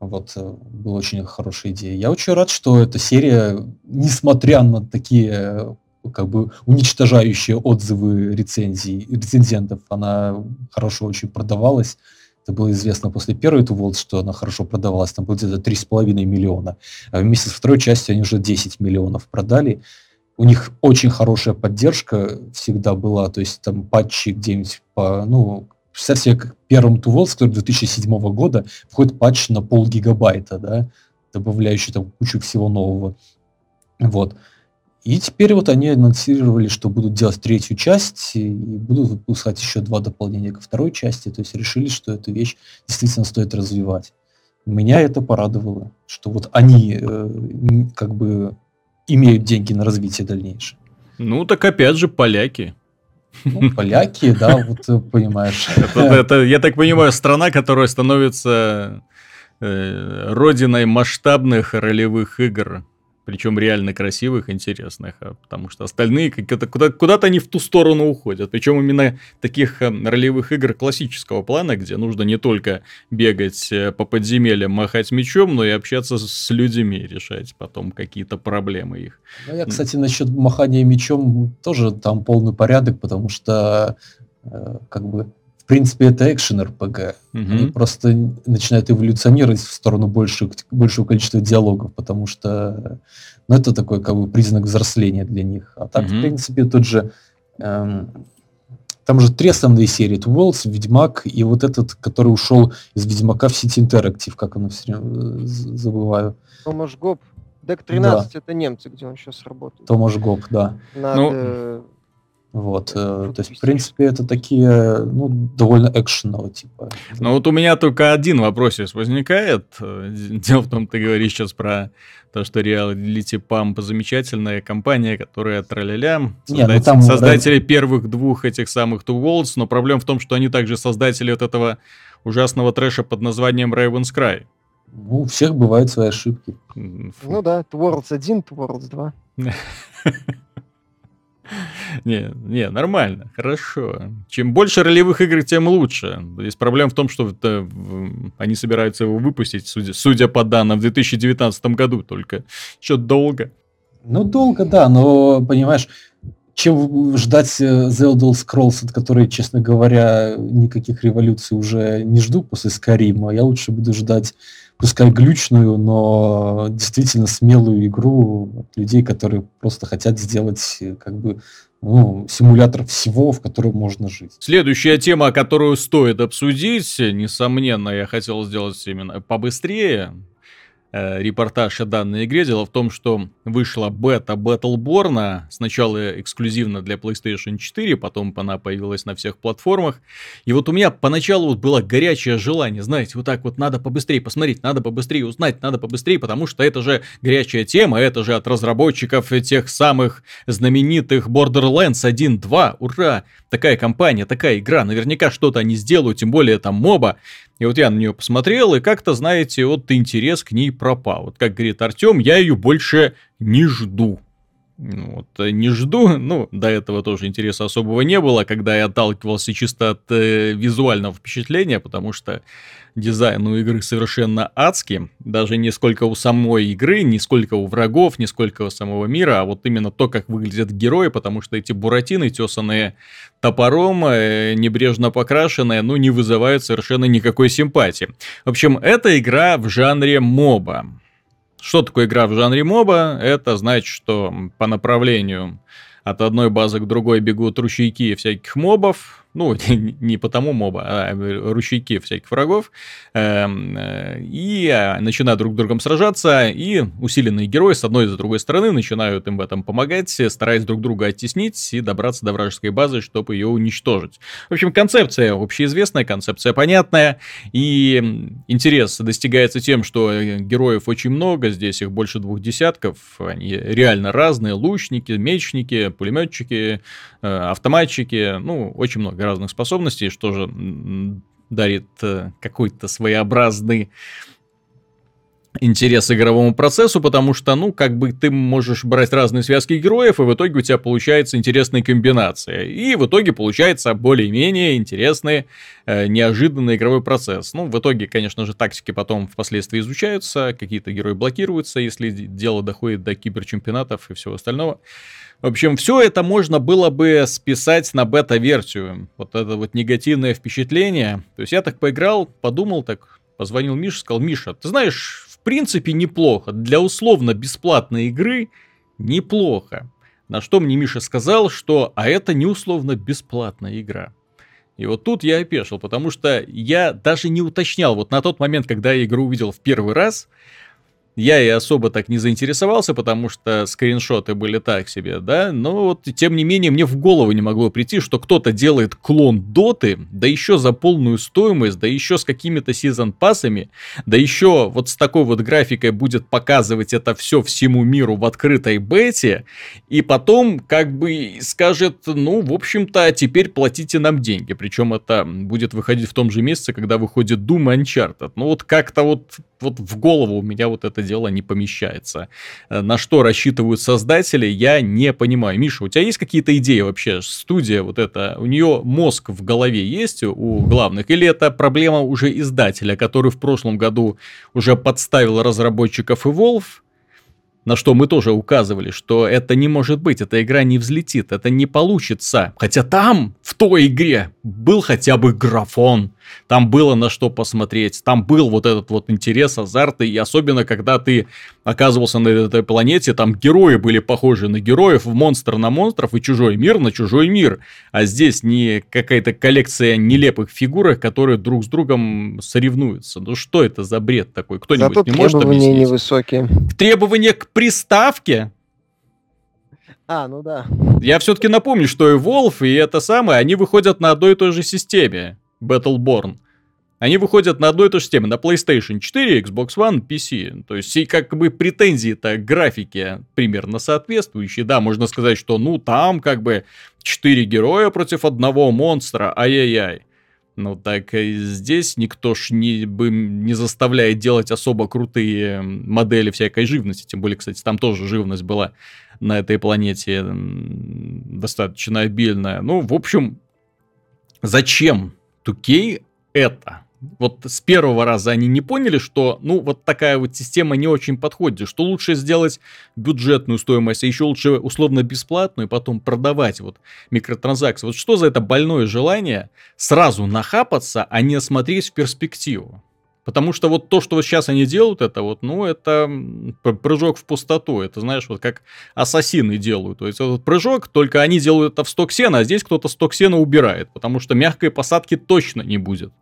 Вот, э, была очень хорошая идея. Я очень рад, что эта серия, несмотря на такие э, как бы уничтожающие отзывы рецензий, рецензентов, она хорошо очень продавалась. Это было известно после первой Worlds, что она хорошо продавалась. Там было где-то 3,5 миллиона. А вместе со второй частью они уже 10 миллионов продали. У них очень хорошая поддержка всегда была. То есть там патчи где-нибудь по... Ну, представь себе, как первым Two Worlds, который 2007 года, входит патч на пол гигабайта, да, добавляющий там кучу всего нового. Вот. И теперь вот они анонсировали, что будут делать третью часть и будут выпускать еще два дополнения ко второй части. То есть решили, что эту вещь действительно стоит развивать. Меня это порадовало, что вот они э, как бы имеют деньги на развитие дальнейшее. Ну, так опять же, поляки. Ну, поляки, да, вот э, понимаешь. Это, это, я так понимаю, страна, которая становится э, родиной масштабных ролевых игр. Причем реально красивых, интересных, а потому что остальные куда- куда-то они в ту сторону уходят. Причем именно таких э, ролевых игр классического плана, где нужно не только бегать э, по подземельям, махать мечом, но и общаться с людьми, решать потом какие-то проблемы их. Ну, я, кстати, насчет махания мечом тоже там полный порядок, потому что э, как бы принципе, это экшен РПГ. Угу. Они просто начинают эволюционировать в сторону большего, большего количества диалогов, потому что ну, это такой как бы признак взросления для них. А так, угу. в принципе, тот же... Эм, там же три основные серии. Two Worlds, Ведьмак и вот этот, который ушел из Ведьмака в City Interactive, как оно все время э, забываю. Томаш Гоп. Дек 13 да. это немцы, где он сейчас работает. Томаш Гоп, да. Надо ну, вот, э, то есть, в принципе, это такие, ну, довольно экшенового типа. Ну, вот у меня только один вопрос сейчас возникает. Дело в том, ты говоришь сейчас про то, что Reality Pump замечательная компания, которая траля ну, создатель, там... создатели первых двух этих самых Two Worlds, но проблема в том, что они также создатели вот этого ужасного трэша под названием Raven's Cry. Ну, у всех бывают свои ошибки. Ну да, Two Worlds 1, Two Worlds 2. Не, не, нормально, хорошо. Чем больше ролевых игр, тем лучше. Здесь проблема в том, что это, они собираются его выпустить, судя, судя по данным, в 2019 году только. Еще долго. Ну, долго, да, но, понимаешь, чем ждать э, The Elder Scrolls, от которой, честно говоря, никаких революций уже не жду после Скарима. Я лучше буду ждать пускай глючную, но действительно смелую игру от людей, которые просто хотят сделать как бы ну, симулятор всего, в котором можно жить. Следующая тема, которую стоит обсудить, несомненно, я хотел сделать именно побыстрее, репортаж о данной игре. Дело в том, что вышла бета Battleborn, сначала эксклюзивно для PlayStation 4, потом она появилась на всех платформах. И вот у меня поначалу вот было горячее желание, знаете, вот так вот надо побыстрее посмотреть, надо побыстрее узнать, надо побыстрее, потому что это же горячая тема, это же от разработчиков тех самых знаменитых Borderlands 1.2, ура! Такая компания, такая игра, наверняка что-то они сделают, тем более там моба. И вот я на нее посмотрел, и как-то, знаете, вот интерес к ней пропал. Вот как говорит Артем, я ее больше не жду. Ну вот, э, не жду, ну, до этого тоже интереса особого не было, когда я отталкивался чисто от э, визуального впечатления, потому что дизайн у игры совершенно адский, даже не сколько у самой игры, не сколько у врагов, не сколько у самого мира, а вот именно то, как выглядят герои, потому что эти буратины, тесанные топором, э, небрежно покрашенные, ну, не вызывают совершенно никакой симпатии. В общем, это игра в жанре моба. Что такое игра в жанре моба? Это значит, что по направлению от одной базы к другой бегут ручейки всяких мобов, ну, не потому моба, а ручейки всяких врагов, эм, э, и а, начинают друг с другом сражаться, и усиленные герои с одной и с другой стороны начинают им в этом помогать, стараясь друг друга оттеснить и добраться до вражеской базы, чтобы ее уничтожить. В общем, концепция общеизвестная, концепция понятная, и интерес достигается тем, что героев очень много, здесь их больше двух десятков, они реально разные, лучники, мечники, пулеметчики, э, автоматчики, ну, очень много разных способностей, что же дарит э, какой-то своеобразный интерес игровому процессу, потому что, ну, как бы ты можешь брать разные связки героев, и в итоге у тебя получается интересная комбинация. И в итоге получается более-менее интересный, э, неожиданный игровой процесс. Ну, в итоге, конечно же, тактики потом впоследствии изучаются, какие-то герои блокируются, если дело доходит до киберчемпионатов и всего остального. В общем, все это можно было бы списать на бета-версию. Вот это вот негативное впечатление. То есть я так поиграл, подумал так, позвонил Мише, сказал, Миша, ты знаешь, в принципе неплохо. Для условно бесплатной игры неплохо. На что мне Миша сказал, что а это не условно бесплатная игра. И вот тут я опешил, потому что я даже не уточнял, вот на тот момент, когда я игру увидел в первый раз, я и особо так не заинтересовался, потому что скриншоты были так себе, да, но вот тем не менее мне в голову не могло прийти, что кто-то делает клон доты, да еще за полную стоимость, да еще с какими-то сезон пассами, да еще вот с такой вот графикой будет показывать это все всему миру в открытой бете, и потом как бы скажет, ну, в общем-то, теперь платите нам деньги, причем это будет выходить в том же месяце, когда выходит Doom Uncharted. Ну вот как-то вот, вот в голову у меня вот это это дело не помещается. Э, на что рассчитывают создатели, я не понимаю. Миша, у тебя есть какие-то идеи вообще? Студия вот эта, у нее мозг в голове есть у главных? Или это проблема уже издателя, который в прошлом году уже подставил разработчиков Evolve, на что мы тоже указывали, что это не может быть, эта игра не взлетит, это не получится. Хотя там, в той игре, был хотя бы графон, там было на что посмотреть, там был вот этот вот интерес, азарт, и особенно когда ты оказывался на этой планете, там герои были похожи на героев, монстр на монстров и чужой мир на чужой мир. А здесь не какая-то коллекция нелепых фигурок, которые друг с другом соревнуются. Ну что это за бред такой? Кто-нибудь Зато не может объяснить? невысокие. Требования к приставке? А, ну да. Я все-таки напомню, что и Wolf, и это самое, они выходят на одной и той же системе. Battleborn. Они выходят на одной и той же системе, на PlayStation 4, Xbox One, PC. То есть, как бы претензии-то к графике примерно соответствующие. Да, можно сказать, что ну там как бы 4 героя против одного монстра, ай-яй-яй. Ну так и здесь никто ж не, бы, не заставляет делать особо крутые модели всякой живности. Тем более, кстати, там тоже живность была на этой планете достаточно обильная. Ну, в общем, зачем 2K это? Вот с первого раза они не поняли, что, ну, вот такая вот система не очень подходит, что лучше сделать бюджетную стоимость, а еще лучше условно бесплатную, и потом продавать вот микротранзакции. Вот что за это больное желание сразу нахапаться, а не смотреть в перспективу? Потому что вот то, что вот сейчас они делают, это вот, ну, это прыжок в пустоту. Это, знаешь, вот как ассасины делают. То есть, вот прыжок, только они делают это в сток сена, а здесь кто-то сток сена убирает. Потому что мягкой посадки точно не будет.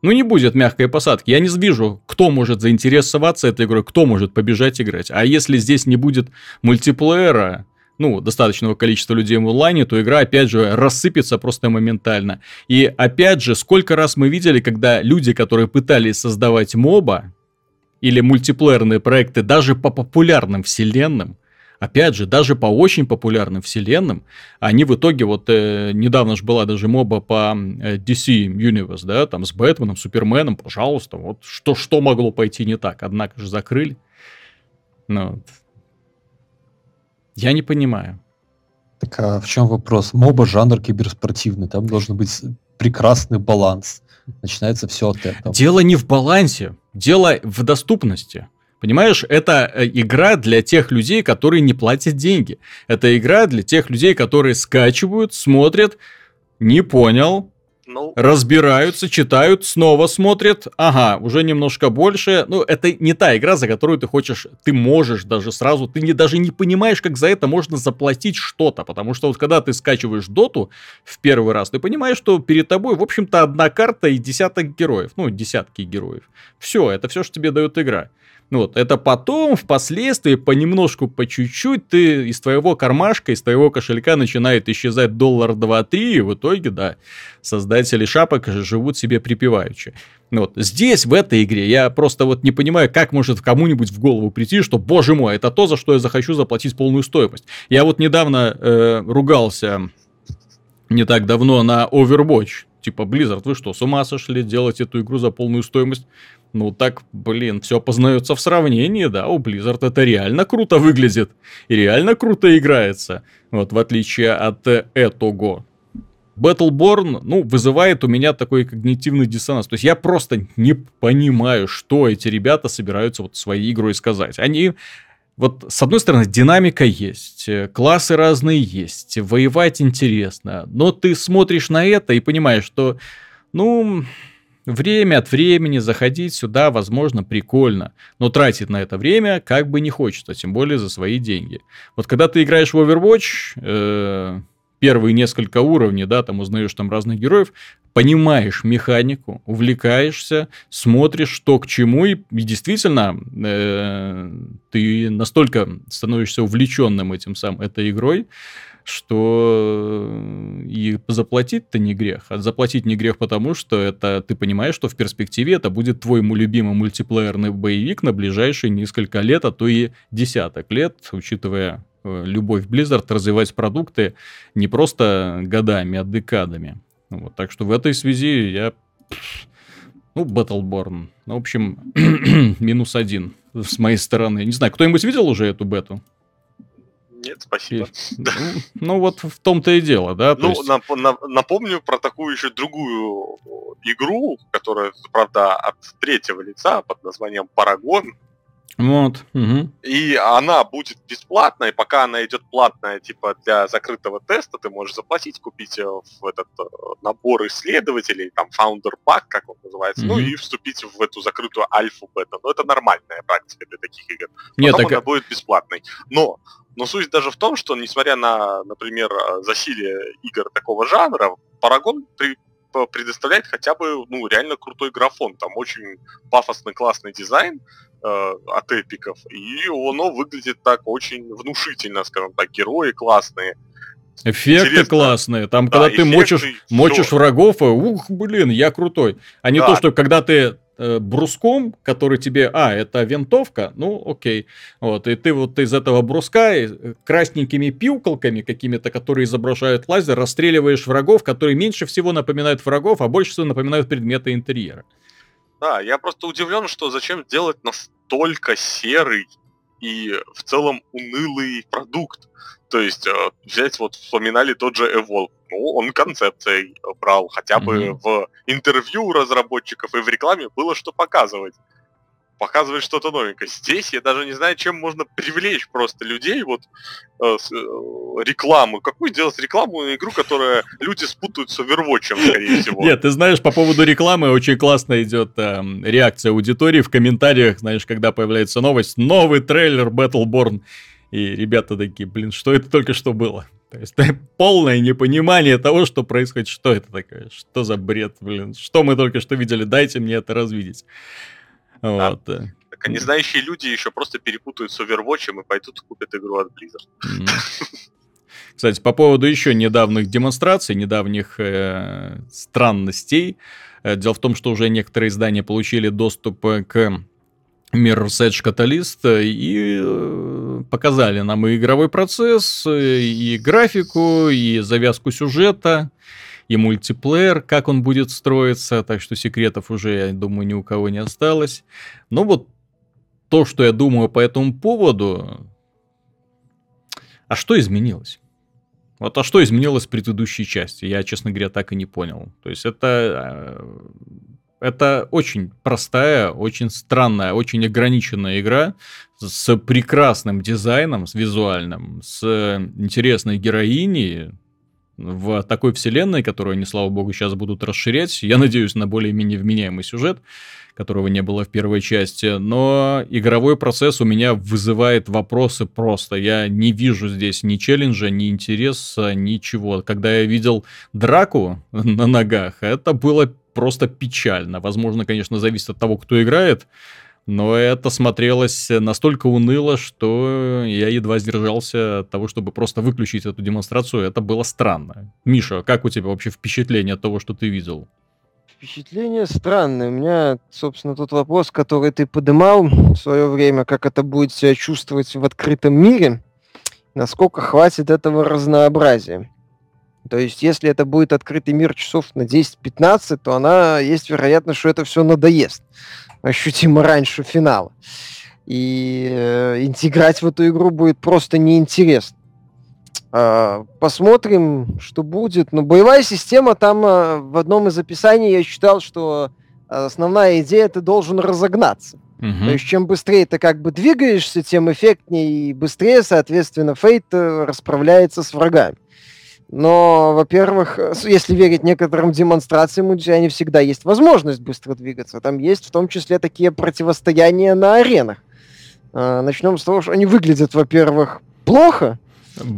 Ну, не будет мягкой посадки. Я не вижу, кто может заинтересоваться этой игрой, кто может побежать играть. А если здесь не будет мультиплеера, ну, достаточного количества людей в онлайне, то игра, опять же, рассыпется просто моментально. И, опять же, сколько раз мы видели, когда люди, которые пытались создавать моба или мультиплеерные проекты даже по популярным вселенным, опять же, даже по очень популярным вселенным, они в итоге, вот э, недавно же была даже моба по э, DC Universe, да, там с Бэтменом, Суперменом, пожалуйста, вот что, что могло пойти не так, однако же закрыли. Ну, вот. Я не понимаю. Так а в чем вопрос? Моба жанр киберспортивный, там должен быть прекрасный баланс. Начинается все от этого. Дело не в балансе, дело в доступности. Понимаешь, это э, игра для тех людей, которые не платят деньги. Это игра для тех людей, которые скачивают, смотрят, не понял. Разбираются, читают, снова смотрят. Ага, уже немножко больше. Ну, это не та игра, за которую ты хочешь, ты можешь даже сразу, ты не, даже не понимаешь, как за это можно заплатить что-то. Потому что вот когда ты скачиваешь доту в первый раз, ты понимаешь, что перед тобой, в общем-то, одна карта и десяток героев. Ну, десятки героев. Все, это все, что тебе дает игра. Ну вот, это потом, впоследствии, понемножку, по чуть-чуть, ты из твоего кармашка, из твоего кошелька начинает исчезать доллар 2-3, и в итоге, да, создатели шапок живут себе припеваючи. Ну вот, здесь, в этой игре, я просто вот не понимаю, как может кому-нибудь в голову прийти, что, боже мой, это то, за что я захочу заплатить полную стоимость. Я вот недавно э, ругался не так давно на Overwatch. Типа, Blizzard, вы что, с ума сошли делать эту игру за полную стоимость? Ну так, блин, все познается в сравнении, да, у Blizzard это реально круто выглядит и реально круто играется, вот в отличие от э, этого. Battleborn, ну, вызывает у меня такой когнитивный диссонанс. То есть я просто не понимаю, что эти ребята собираются вот своей игрой сказать. Они вот с одной стороны динамика есть, э, классы разные есть, воевать интересно, но ты смотришь на это и понимаешь, что, ну, Время от времени заходить сюда, возможно, прикольно, но тратить на это время как бы не хочется, тем более за свои деньги. Вот когда ты играешь в Overwatch, э, первые несколько уровней, да, там узнаешь там разных героев, понимаешь механику, увлекаешься, смотришь, что к чему, и, и действительно э, ты настолько становишься увлеченным этим сам этой игрой, что э, и заплатить-то не грех. А заплатить не грех потому, что это ты понимаешь, что в перспективе это будет твой любимый мультиплеерный боевик на ближайшие несколько лет, а то и десяток лет, учитывая э, любовь Blizzard развивать продукты не просто годами, а декадами. Вот, так что в этой связи я Ну, Battleborn. Ну, в общем, минус один с моей стороны. Не знаю, кто-нибудь видел уже эту бету? Нет, спасибо. Ну, ну, вот в том-то и дело, да? Ну, есть... нап- нап- напомню про такую еще другую игру, которая, правда, от третьего лица под названием Парагон. Вот. Угу. И она будет бесплатной, пока она идет платная, типа для закрытого теста, ты можешь заплатить, купить в этот э, набор исследователей, там Founder Pack, как он называется, угу. ну и вступить в эту закрытую альфу бета. Но это нормальная практика для таких игр. Нет, Потом так... она будет бесплатной. Но но суть даже в том, что, несмотря на, например, засилие игр такого жанра, Парагон при, предоставляет хотя бы, ну, реально крутой графон. Там очень пафосный, классный дизайн э, от эпиков, и оно выглядит так очень внушительно, скажем так, герои классные. Эффекты Интересно. классные. Там, да, когда ты мочишь, мочишь врагов, и, ух, блин, я крутой. А не да. то, что когда ты Э, бруском, который тебе, а, это винтовка, ну, окей. Вот, и ты вот из этого бруска э, красненькими пилкалками какими-то, которые изображают лазер, расстреливаешь врагов, которые меньше всего напоминают врагов, а больше всего напоминают предметы интерьера. Да, я просто удивлен, что зачем делать настолько серый и в целом унылый продукт. То есть э, взять вот вспоминали тот же Evolve ну, он концепцией брал. Хотя бы mm-hmm. в интервью разработчиков и в рекламе было что показывать. Показывать что-то новенькое. Здесь я даже не знаю, чем можно привлечь просто людей вот э, с, э, рекламу. Какую делать рекламу на игру, которая люди спутают с Overwatch, скорее всего. Нет, ты знаешь, по поводу рекламы очень классно идет э, реакция аудитории в комментариях, знаешь, когда появляется новость, новый трейлер Battleborn. И ребята такие, блин, что это только что было? То есть полное непонимание того, что происходит. Что это такое? Что за бред, блин? Что мы только что видели? Дайте мне это развидеть. Вот. Да. Так а не знающие люди еще просто перепутают с Overwatch и пойдут купят игру от Blizzard. Кстати, по поводу еще недавних демонстраций, недавних э, странностей. Э, дело в том, что уже некоторые издания получили доступ к Mirror's Edge Catalyst и э, показали нам и игровой процесс, и графику, и завязку сюжета, и мультиплеер, как он будет строиться, так что секретов уже, я думаю, ни у кого не осталось. Но вот то, что я думаю по этому поводу, а что изменилось? Вот а что изменилось в предыдущей части? Я, честно говоря, так и не понял. То есть это э, это очень простая, очень странная, очень ограниченная игра с прекрасным дизайном, с визуальным, с интересной героиней в такой вселенной, которую они, слава богу, сейчас будут расширять. Я надеюсь на более-менее вменяемый сюжет, которого не было в первой части. Но игровой процесс у меня вызывает вопросы просто. Я не вижу здесь ни челленджа, ни интереса, ничего. Когда я видел драку на ногах, это было просто печально. Возможно, конечно, зависит от того, кто играет, но это смотрелось настолько уныло, что я едва сдержался от того, чтобы просто выключить эту демонстрацию. Это было странно. Миша, как у тебя вообще впечатление от того, что ты видел? Впечатление странное. У меня, собственно, тот вопрос, который ты подымал в свое время, как это будет себя чувствовать в открытом мире, насколько хватит этого разнообразия. То есть, если это будет открытый мир часов на 10-15, то она есть вероятность, что это все надоест ощутимо раньше финала. И э, интеграть в эту игру будет просто неинтересно. Э, посмотрим, что будет. Но боевая система там э, в одном из описаний я читал, что основная идея ты должен разогнаться. Угу. То есть чем быстрее ты как бы двигаешься, тем эффектнее и быстрее, соответственно, фейт э, расправляется с врагами. Но, во-первых, если верить некоторым демонстрациям, у не всегда есть возможность быстро двигаться. Там есть в том числе такие противостояния на аренах. А, начнем с того, что они выглядят, во-первых, плохо.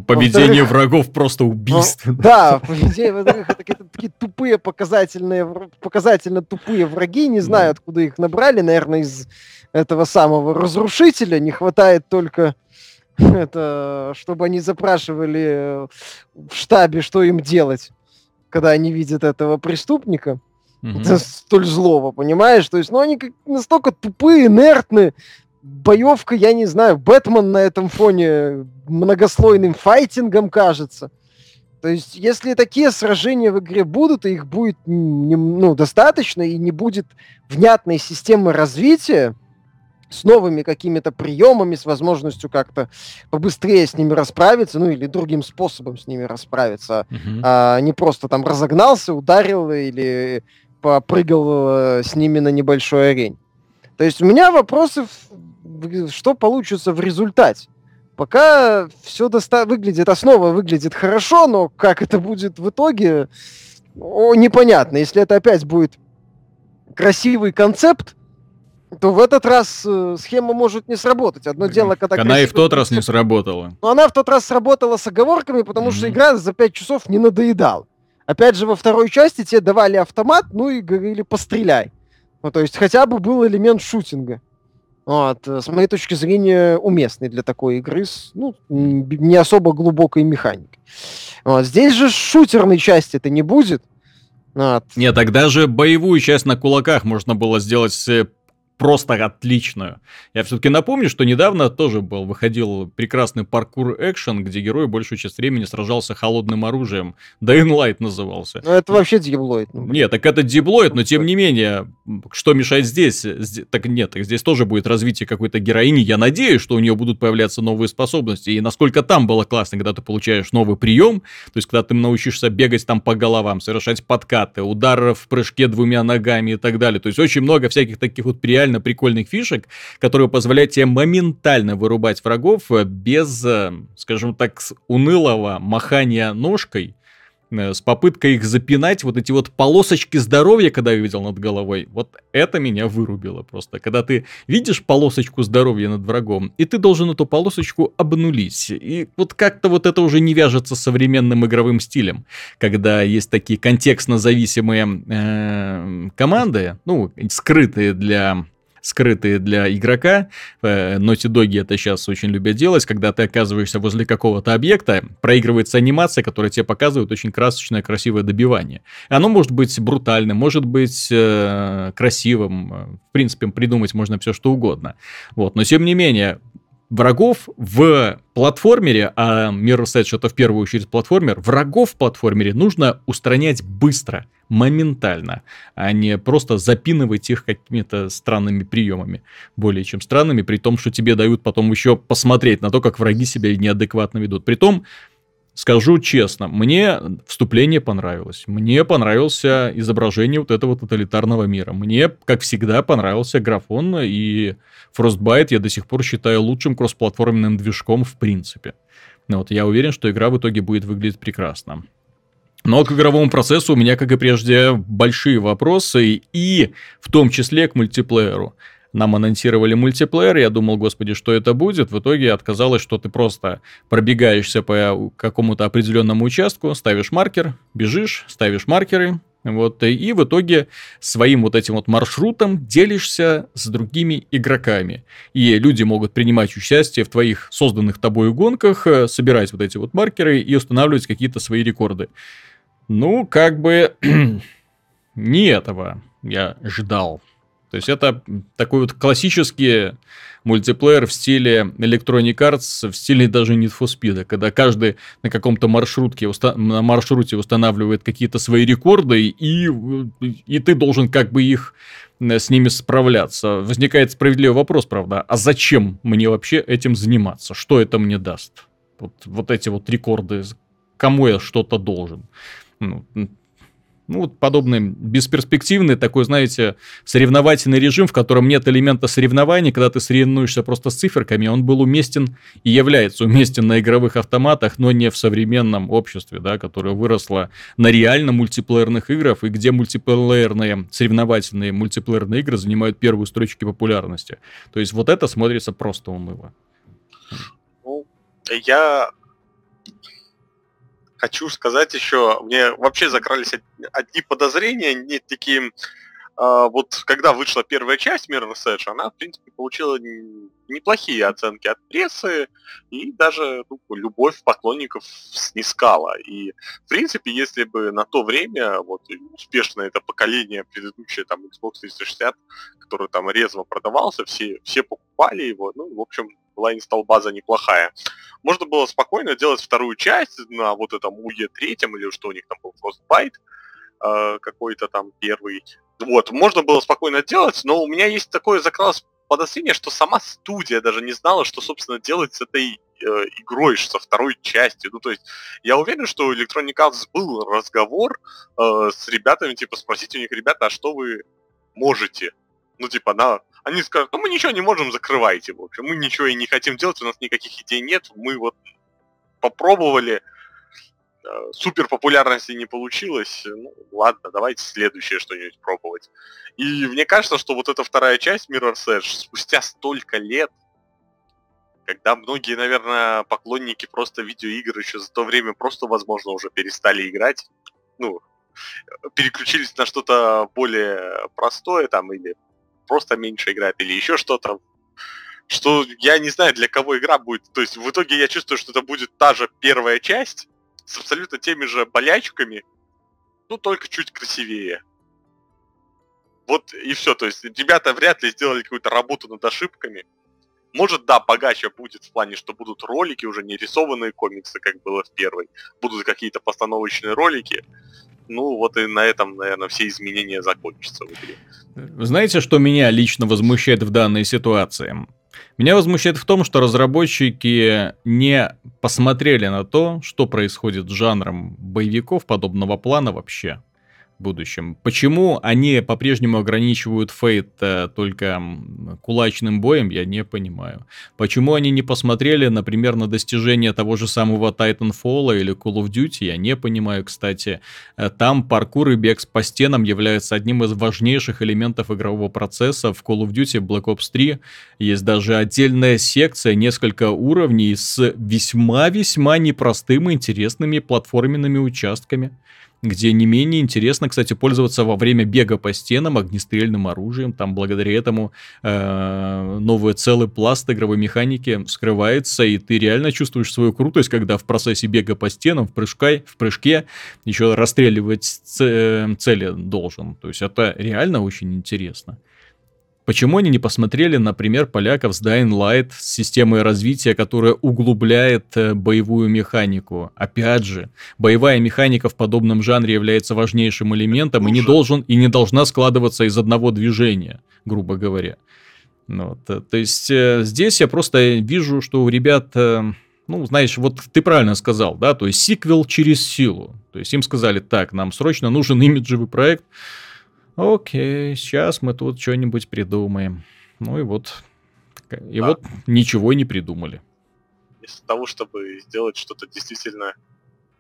Поведение врагов просто убийство. Ну, да, поведение врагов это такие, такие тупые показательные, показательно тупые враги. Не знаю, откуда их набрали. Наверное, из этого самого разрушителя. Не хватает только это, чтобы они запрашивали э, в штабе, что им делать, когда они видят этого преступника. Это столь злого, понимаешь? То есть, ну, они как настолько тупые, инертны. Боевка, я не знаю, Бэтмен на этом фоне многослойным файтингом кажется. То есть, если такие сражения в игре будут, и их будет ну, достаточно, и не будет внятной системы развития, с новыми какими-то приемами, с возможностью как-то побыстрее с ними расправиться, ну или другим способом с ними расправиться, uh-huh. а не просто там разогнался, ударил или попрыгал э, с ними на небольшой арене. То есть у меня вопросы, что получится в результате. Пока все доста- выглядит, основа выглядит хорошо, но как это будет в итоге, о, непонятно. Если это опять будет красивый концепт, то в этот раз э, схема может не сработать. Одно дело, когда... Она и в тот раз не сработала. Но она в тот раз сработала с оговорками, потому mm-hmm. что игра за 5 часов не надоедала. Опять же, во второй части тебе давали автомат, ну и говорили «постреляй». Ну, то есть хотя бы был элемент шутинга. Вот, э, с моей точки зрения, уместный для такой игры с ну, не особо глубокой механикой. Вот, здесь же шутерной части это не будет. Вот. Нет, тогда же боевую часть на кулаках можно было сделать просто отличную. Я все-таки напомню, что недавно тоже был, выходил прекрасный паркур-экшен, где герой большую часть времени сражался холодным оружием. Dying Light назывался. Ну, это вообще диблоид. Ну, нет, так это диблоид, но тем не менее, что мешает здесь? Так нет, так здесь тоже будет развитие какой-то героини. Я надеюсь, что у нее будут появляться новые способности. И насколько там было классно, когда ты получаешь новый прием, то есть когда ты научишься бегать там по головам, совершать подкаты, удары в прыжке двумя ногами и так далее. То есть очень много всяких таких вот реально реально прикольных фишек, которые позволяют тебе моментально вырубать врагов э, без, э, скажем так, унылого махания ножкой, э, с попыткой их запинать, вот эти вот полосочки здоровья, когда я видел над головой, вот это меня вырубило просто. Когда ты видишь полосочку здоровья над врагом, и ты должен эту полосочку обнулить. И вот как-то вот это уже не вяжется с современным игровым стилем, когда есть такие контекстно зависимые э, команды, ну, скрытые для скрытые для игрока. Э, Naughty Dog это сейчас очень любят делать, когда ты оказываешься возле какого-то объекта, проигрывается анимация, которая тебе показывает очень красочное, красивое добивание. Оно может быть брутальным, может быть э, красивым, в принципе, придумать можно все что угодно. Вот. Но тем не менее, врагов в платформере, а Mirror's Edge это в первую очередь платформер, врагов в платформере нужно устранять быстро, моментально, а не просто запинывать их какими-то странными приемами, более чем странными, при том, что тебе дают потом еще посмотреть на то, как враги себя неадекватно ведут. При том, Скажу честно, мне вступление понравилось. Мне понравился изображение вот этого тоталитарного мира. Мне, как всегда, понравился графон, и Frostbite я до сих пор считаю лучшим кроссплатформенным движком в принципе. Вот я уверен, что игра в итоге будет выглядеть прекрасно. Но к игровому процессу у меня, как и прежде, большие вопросы, и в том числе к мультиплееру нам анонсировали мультиплеер, я думал, господи, что это будет. В итоге отказалось, что ты просто пробегаешься по какому-то определенному участку, ставишь маркер, бежишь, ставишь маркеры, вот, и в итоге своим вот этим вот маршрутом делишься с другими игроками. И люди могут принимать участие в твоих созданных тобой гонках, э, собирать вот эти вот маркеры и устанавливать какие-то свои рекорды. Ну, как бы не этого я ждал. То есть это такой вот классический мультиплеер в стиле Electronic Arts, в стиле даже Need for Speed, когда каждый на каком-то маршрутке, на маршруте устанавливает какие-то свои рекорды, и, и ты должен как бы их э, с ними справляться. Возникает справедливый вопрос, правда, а зачем мне вообще этим заниматься? Что это мне даст? Вот, вот эти вот рекорды, кому я что-то должен? Ну, ну, вот подобный бесперспективный такой, знаете, соревновательный режим, в котором нет элемента соревнований, когда ты соревнуешься просто с циферками, он был уместен и является уместен на игровых автоматах, но не в современном обществе, да, которое выросло на реально мультиплеерных играх, и где мультиплеерные, соревновательные мультиплеерные игры занимают первые строчки популярности. То есть вот это смотрится просто уныло. Ну, я хочу сказать еще, мне вообще закрались одни подозрения, не такие, а, вот когда вышла первая часть Mirror's Edge, она, в принципе, получила неплохие оценки от прессы, и даже ну, любовь поклонников снискала. И, в принципе, если бы на то время, вот, успешно это поколение, предыдущее, там, Xbox 360, который там резво продавался, все, все покупали его, ну, в общем, была инсталл-база неплохая. Можно было спокойно делать вторую часть на вот этом УЕ третьем, или что у них там был, Frostbite, э, какой-то там первый. Вот, можно было спокойно делать, но у меня есть такое закралось подозрение, что сама студия даже не знала, что, собственно, делать с этой э, игрой, со второй частью. Ну, то есть, я уверен, что у Electronic Arts был разговор э, с ребятами, типа, спросить у них, ребята, а что вы можете? Ну, типа, на... Они скажут, ну, мы ничего не можем, закрывайте, в общем. Мы ничего и не хотим делать, у нас никаких идей нет. Мы вот попробовали, супер популярности не получилось. Ну, ладно, давайте следующее что-нибудь пробовать. И мне кажется, что вот эта вторая часть Mirror's Edge спустя столько лет, когда многие, наверное, поклонники просто видеоигр еще за то время просто, возможно, уже перестали играть, ну, переключились на что-то более простое там или просто меньше играют или еще что-то, что я не знаю, для кого игра будет. То есть в итоге я чувствую, что это будет та же первая часть с абсолютно теми же болячками, ну только чуть красивее. Вот и все. То есть ребята вряд ли сделали какую-то работу над ошибками. Может, да, богаче будет в плане, что будут ролики, уже не рисованные комиксы, как было в первой. Будут какие-то постановочные ролики. Ну, вот и на этом, наверное, все изменения закончатся в игре. Знаете, что меня лично возмущает в данной ситуации? Меня возмущает в том, что разработчики не посмотрели на то, что происходит с жанром боевиков подобного плана вообще будущем. Почему они по-прежнему ограничивают Фейт э, только кулачным боем, я не понимаю. Почему они не посмотрели, например, на достижения того же самого Titanfall или Call of Duty, я не понимаю, кстати. Э, там паркур и бег по стенам являются одним из важнейших элементов игрового процесса. В Call of Duty Black Ops 3 есть даже отдельная секция, несколько уровней с весьма-весьма непростыми интересными платформенными участками где не менее интересно, кстати, пользоваться во время бега по стенам огнестрельным оружием. Там благодаря этому э, новый целый пласт игровой механики скрывается, и ты реально чувствуешь свою крутость, когда в процессе бега по стенам, в, прыжка, в прыжке еще расстреливать цели должен. То есть это реально очень интересно. Почему они не посмотрели, например, поляков с Dying Light с системой развития, которая углубляет э, боевую механику? Опять же, боевая механика в подобном жанре является важнейшим элементом и не должен и не должна складываться из одного движения, грубо говоря. Ну вот, э, то есть э, здесь я просто вижу, что у ребят ну, знаешь, вот ты правильно сказал, да, то есть сиквел через силу. То есть им сказали, так, нам срочно нужен имиджевый проект, Окей, сейчас мы тут что-нибудь придумаем. Ну и вот. И да. вот ничего не придумали. Вместо того, чтобы сделать что-то действительно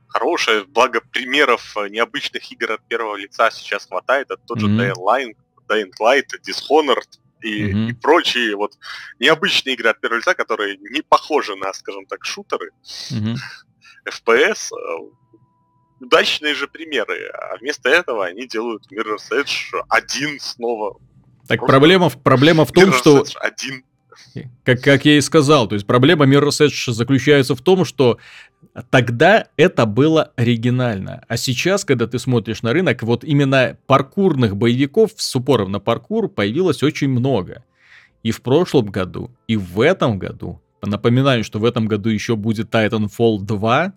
хорошее, благо примеров э, необычных игр от первого лица сейчас хватает. Это тот mm-hmm. же Dying Light, Dying Light, Dishonored и, mm-hmm. и прочие вот необычные игры от первого лица, которые не похожи на, скажем так, шутеры. Mm-hmm. FPS, удачные же примеры, а вместо этого они делают Mirror's Edge один снова. Так проблема, проблема в том, Mirror's что... Edge один. Как, как я и сказал, то есть проблема Mirror's Edge заключается в том, что тогда это было оригинально. А сейчас, когда ты смотришь на рынок, вот именно паркурных боевиков с упором на паркур появилось очень много. И в прошлом году, и в этом году. Напоминаю, что в этом году еще будет Titanfall 2,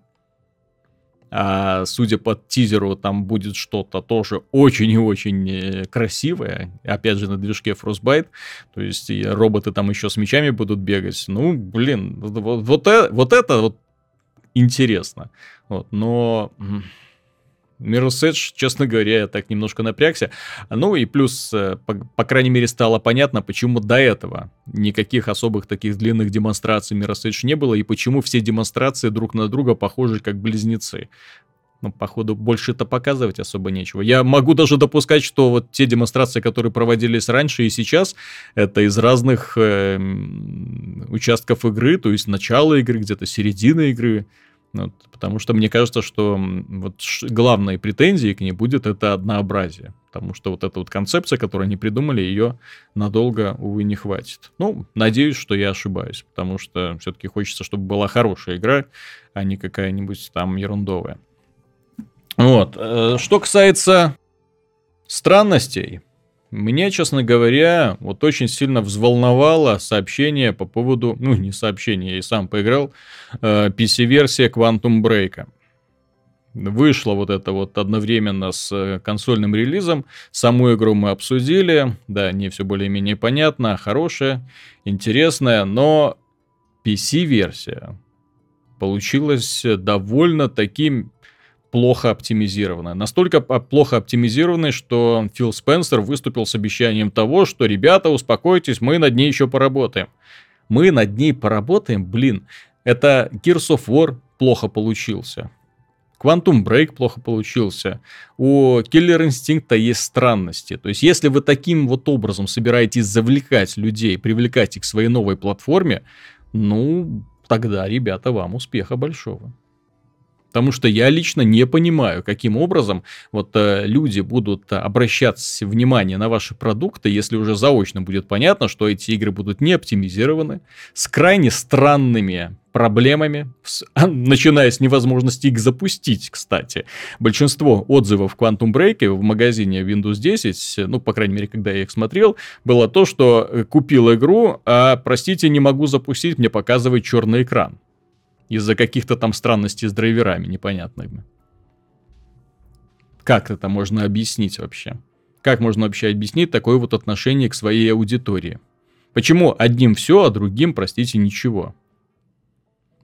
а, судя по тизеру, там будет что-то тоже очень и очень э, красивое. Опять же, на движке Frostbite. То есть роботы там еще с мечами будут бегать. Ну, блин, вот, вот, вот, э, это вот интересно. Вот, но Mirror's Edge, честно говоря, я так немножко напрягся. Ну и плюс, э, по, по крайней мере, стало понятно, почему до этого никаких особых таких длинных демонстраций Mirror's Edge не было, и почему все демонстрации друг на друга похожи как близнецы. Ну, походу, больше это показывать особо нечего. Я могу даже допускать, что вот те демонстрации, которые проводились раньше и сейчас, это из разных э, участков игры, то есть начало игры, где-то середина игры. Вот, потому что мне кажется, что вот главной претензией к ней будет это однообразие. Потому что вот эта вот концепция, которую они придумали, ее надолго, увы, не хватит. Ну, надеюсь, что я ошибаюсь. Потому что все-таки хочется, чтобы была хорошая игра, а не какая-нибудь там ерундовая. Вот. Э, что касается странностей, Меня, честно говоря, вот очень сильно взволновало сообщение по поводу, ну, не сообщение, я и сам поиграл, э, PC-версия Quantum Break. Вышло вот это вот одновременно с э, консольным релизом. Саму игру мы обсудили. Да, не все более-менее понятно, хорошая, интересная, но PC-версия получилась довольно таким плохо оптимизированная. Настолько плохо оптимизированная, что Фил Спенсер выступил с обещанием того, что, ребята, успокойтесь, мы над ней еще поработаем. Мы над ней поработаем? Блин, это Gears of War плохо получился. Quantum Break плохо получился. У Killer Instinct есть странности. То есть, если вы таким вот образом собираетесь завлекать людей, привлекать их к своей новой платформе, ну, тогда, ребята, вам успеха большого. Потому что я лично не понимаю, каким образом вот э, люди будут обращаться внимание на ваши продукты, если уже заочно будет понятно, что эти игры будут не оптимизированы, с крайне странными проблемами, с, начиная с невозможности их запустить, кстати. Большинство отзывов Quantum Break в магазине Windows 10, ну, по крайней мере, когда я их смотрел, было то, что э, купил игру, а, простите, не могу запустить, мне показывает черный экран из-за каких-то там странностей с драйверами непонятными. Как это можно объяснить вообще? Как можно вообще объяснить такое вот отношение к своей аудитории? Почему одним все, а другим, простите, ничего?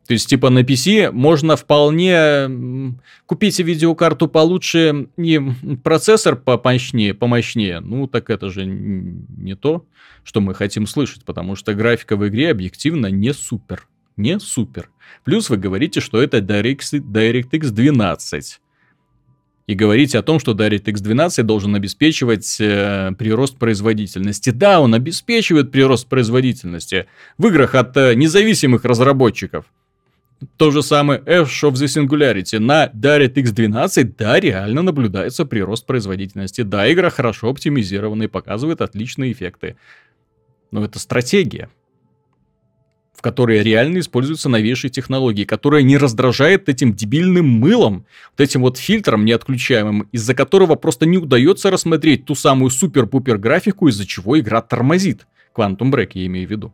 То есть, типа, на PC можно вполне купить видеокарту получше и процессор помощнее, помощнее. Ну, так это же не то, что мы хотим слышать, потому что графика в игре объективно не супер не супер. Плюс вы говорите, что это DirectX, DirectX 12. И говорите о том, что DirectX 12 должен обеспечивать э, прирост производительности. Да, он обеспечивает прирост производительности в играх от э, независимых разработчиков. То же самое Ash of the Singularity. На DirectX 12, да, реально наблюдается прирост производительности. Да, игра хорошо оптимизирована и показывает отличные эффекты. Но это стратегия в которой реально используются новейшие технологии, которая не раздражает этим дебильным мылом, вот этим вот фильтром неотключаемым, из-за которого просто не удается рассмотреть ту самую супер-пупер графику, из-за чего игра тормозит. Quantum Break я имею в виду.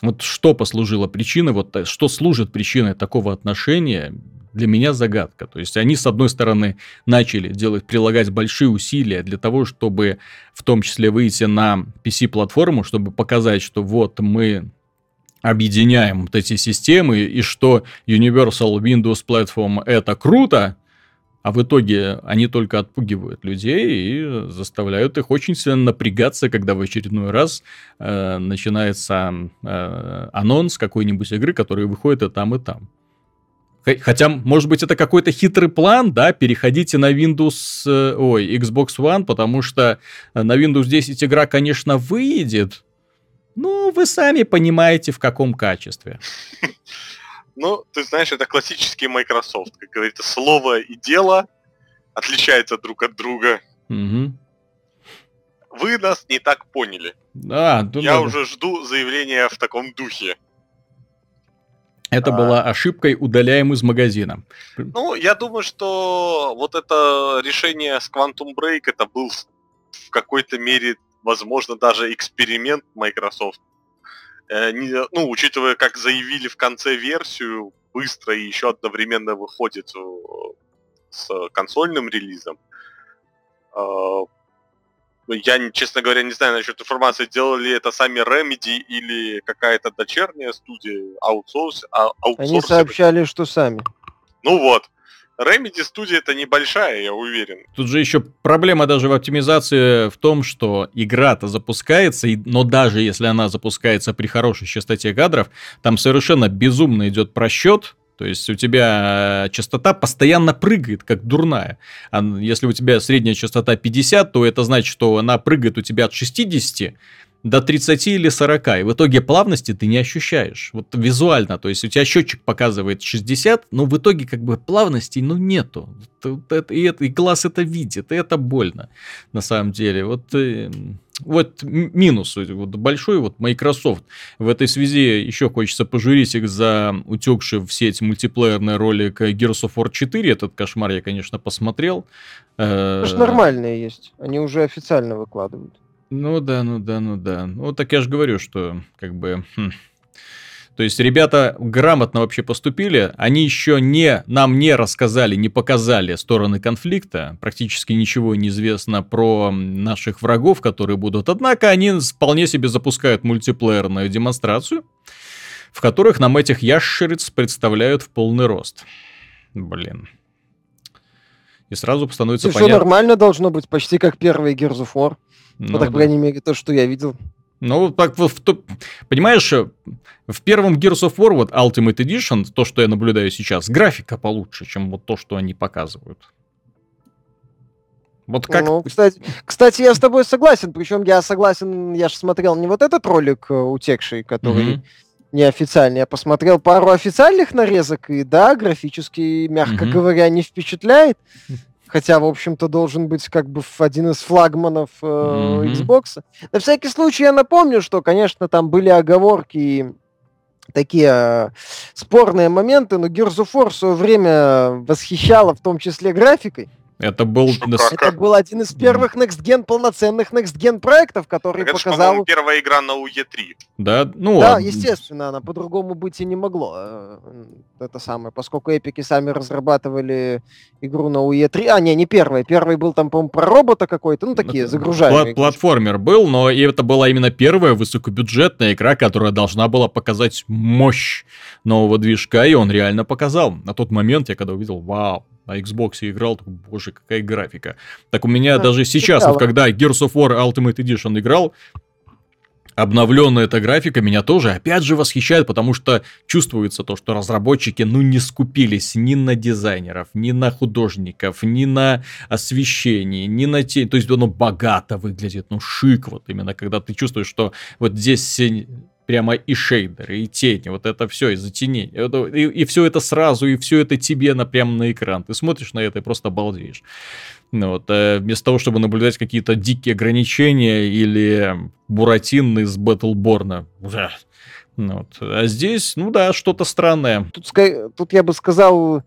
Вот что послужило причиной, вот э, что служит причиной такого отношения, для меня загадка. То есть они, с одной стороны, начали делать, прилагать большие усилия для того, чтобы в том числе выйти на PC-платформу, чтобы показать, что вот мы объединяем вот эти системы, и что Universal Windows Platform это круто, а в итоге они только отпугивают людей и заставляют их очень сильно напрягаться, когда в очередной раз э, начинается э, анонс какой-нибудь игры, которая выходит и там, и там. Хотя, может быть, это какой-то хитрый план, да, переходите на Windows, э, ой, Xbox One, потому что на Windows 10 игра, конечно, выйдет, ну, вы сами понимаете, в каком качестве. Ну, ты знаешь, это классический Microsoft. Как говорится, слово и дело отличаются друг от друга. Угу. Вы нас не так поняли. Да, Я уже жду заявления в таком духе. Это а... была ошибкой, удаляем из магазина. Ну, я думаю, что вот это решение с Quantum Break, это был в какой-то мере, возможно, даже эксперимент Microsoft. Э, не, ну, учитывая, как заявили в конце версию, быстро и еще одновременно выходит э, с консольным релизом, э, я, честно говоря, не знаю насчет информации, делали это сами Remedy или какая-то дочерняя студия, аутсорс, а, Они сообщали, что сами. Ну вот. Remedy студия это небольшая, я уверен. Тут же еще проблема даже в оптимизации в том, что игра-то запускается, но даже если она запускается при хорошей частоте кадров, там совершенно безумно идет просчет, то есть у тебя э, частота постоянно прыгает, как дурная. А если у тебя средняя частота 50, то это значит, что она прыгает у тебя от 60 до 30 или 40, и в итоге плавности ты не ощущаешь. Вот визуально, то есть у тебя счетчик показывает 60, но в итоге как бы плавности ну нету. И, это, и глаз это видит, и это больно на самом деле. Вот э, вот минус вот большой вот Microsoft. В этой связи еще хочется пожурить их за утекший в сеть мультиплеерный ролик Gears of War 4. Этот кошмар я, конечно, посмотрел. Это нормальные есть. Они уже официально выкладывают. Ну да, ну да, ну да. Ну так я же говорю, что как бы... Хм. То есть ребята грамотно вообще поступили, они еще не, нам не рассказали, не показали стороны конфликта, практически ничего не известно про наших врагов, которые будут, однако они вполне себе запускают мультиплеерную демонстрацию, в которых нам этих ящериц представляют в полный рост. Блин. И сразу становится понятно... Все нормально должно быть, почти как первый Gears of War. Ну, ну так, да. по крайней мере, то, что я видел. Ну, так, в, в, понимаешь, в первом Gears of War, вот Ultimate Edition, то, что я наблюдаю сейчас, графика получше, чем вот то, что они показывают. Вот как... Ну, кстати, кстати, я с тобой согласен, причем я согласен, я же смотрел не вот этот ролик э, утекший, который mm-hmm. неофициальный, я посмотрел пару официальных нарезок, и да, графически, мягко mm-hmm. говоря, не впечатляет. Хотя, в общем-то, должен быть как бы один из флагманов э, mm-hmm. Xbox. На всякий случай я напомню, что, конечно, там были оговорки и такие э, спорные моменты, но Gears of War в свое время восхищала в том числе графикой. Это был... Это был один из первых Next Gen, полноценных Next Gen проектов, который так показал... Это, первая игра на UE3. Да, ну... Да, естественно, она по-другому быть и не могло. Э, это самое, поскольку эпики сами разрабатывали игру на UE3. А, не, не первая. Первый был там, по-моему, про робота какой-то, ну, такие это... загружаемые. Платформер был, но это была именно первая высокобюджетная игра, которая должна была показать мощь нового движка, и он реально показал. На тот момент я когда увидел, вау, на Xbox играл, так, боже, какая графика. Так у меня а, даже сейчас, вот когда Gears of War Ultimate Edition играл, обновленная эта графика меня тоже опять же восхищает, потому что чувствуется то, что разработчики ну не скупились ни на дизайнеров, ни на художников, ни на освещение, ни на тень. То есть оно богато выглядит, ну шик вот именно, когда ты чувствуешь, что вот здесь прямо и шейдеры, и тени, вот это все, и затенение. И, и все это сразу, и все это тебе на, прямо на экран. Ты смотришь на это и просто балдеешь. Ну, вот, э, вместо того, чтобы наблюдать какие-то дикие ограничения или Буратин из Батлборна. Ну вот. А здесь, ну да, что-то странное. Тут, тут я бы сказал,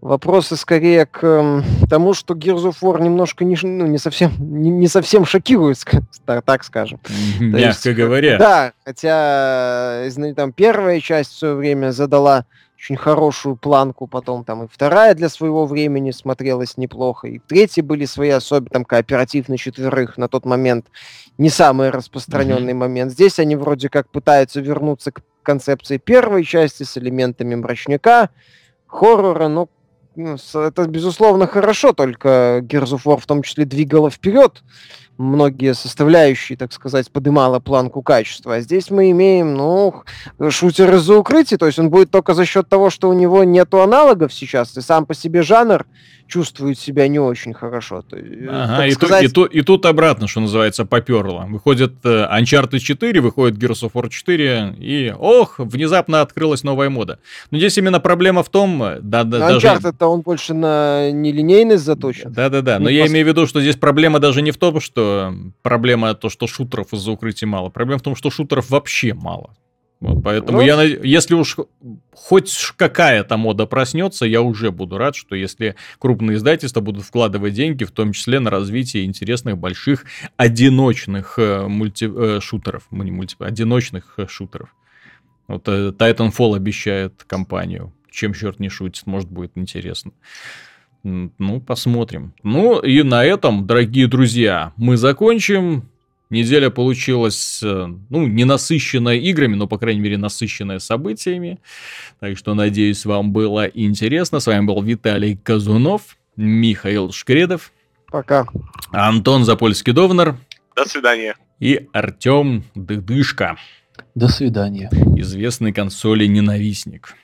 вопросы скорее к тому, что Gears of War немножко не, ну, не, совсем, не, не совсем шокирует, так скажем. Мягко есть, говоря. Да, хотя там, первая часть в свое время задала очень хорошую планку, потом там и вторая для своего времени смотрелась неплохо, и третьи были свои особенно, там кооператив на четверых на тот момент не самый распространенный mm-hmm. момент. Здесь они вроде как пытаются вернуться к концепции первой части с элементами мрачника, хоррора, но ну, это, безусловно, хорошо, только Gears of War в том числе двигала вперед многие составляющие, так сказать, подымала планку качества. А здесь мы имеем, ну, шутер из-за укрытия, то есть он будет только за счет того, что у него нету аналогов сейчас, и сам по себе жанр чувствует себя не очень хорошо. То, ага, и, сказать... тут, и, тут, и тут обратно, что называется, поперло. Выходит uh, Uncharted 4, выходит Gears of War 4, и ох, внезапно открылась новая мода. Но здесь именно проблема в том... Да, да, даже... Uncharted-то он больше на нелинейность заточен. Да-да-да, но я имею в виду, что здесь проблема даже не в том, что проблема то, что шутеров из-за укрытия мало. Проблема в том, что шутеров вообще мало. Вот, поэтому ну, я, если уж хоть какая-то мода проснется, я уже буду рад, что если крупные издательства будут вкладывать деньги, в том числе на развитие интересных больших одиночных э, мульти, э, шутеров, не мульти, одиночных э, шутеров. Вот э, Titanfall обещает компанию. Чем черт не шутит, может будет интересно. Ну, посмотрим. Ну и на этом, дорогие друзья, мы закончим. Неделя получилась, э, ну, не насыщенная играми, но, по крайней мере, насыщенная событиями. Так что, надеюсь, вам было интересно. С вами был Виталий Казунов, Михаил Шкредов. Пока. Антон Запольский-Довнер. До свидания. И Артем Дыдышко. До свидания. Известный консоли ненавистник.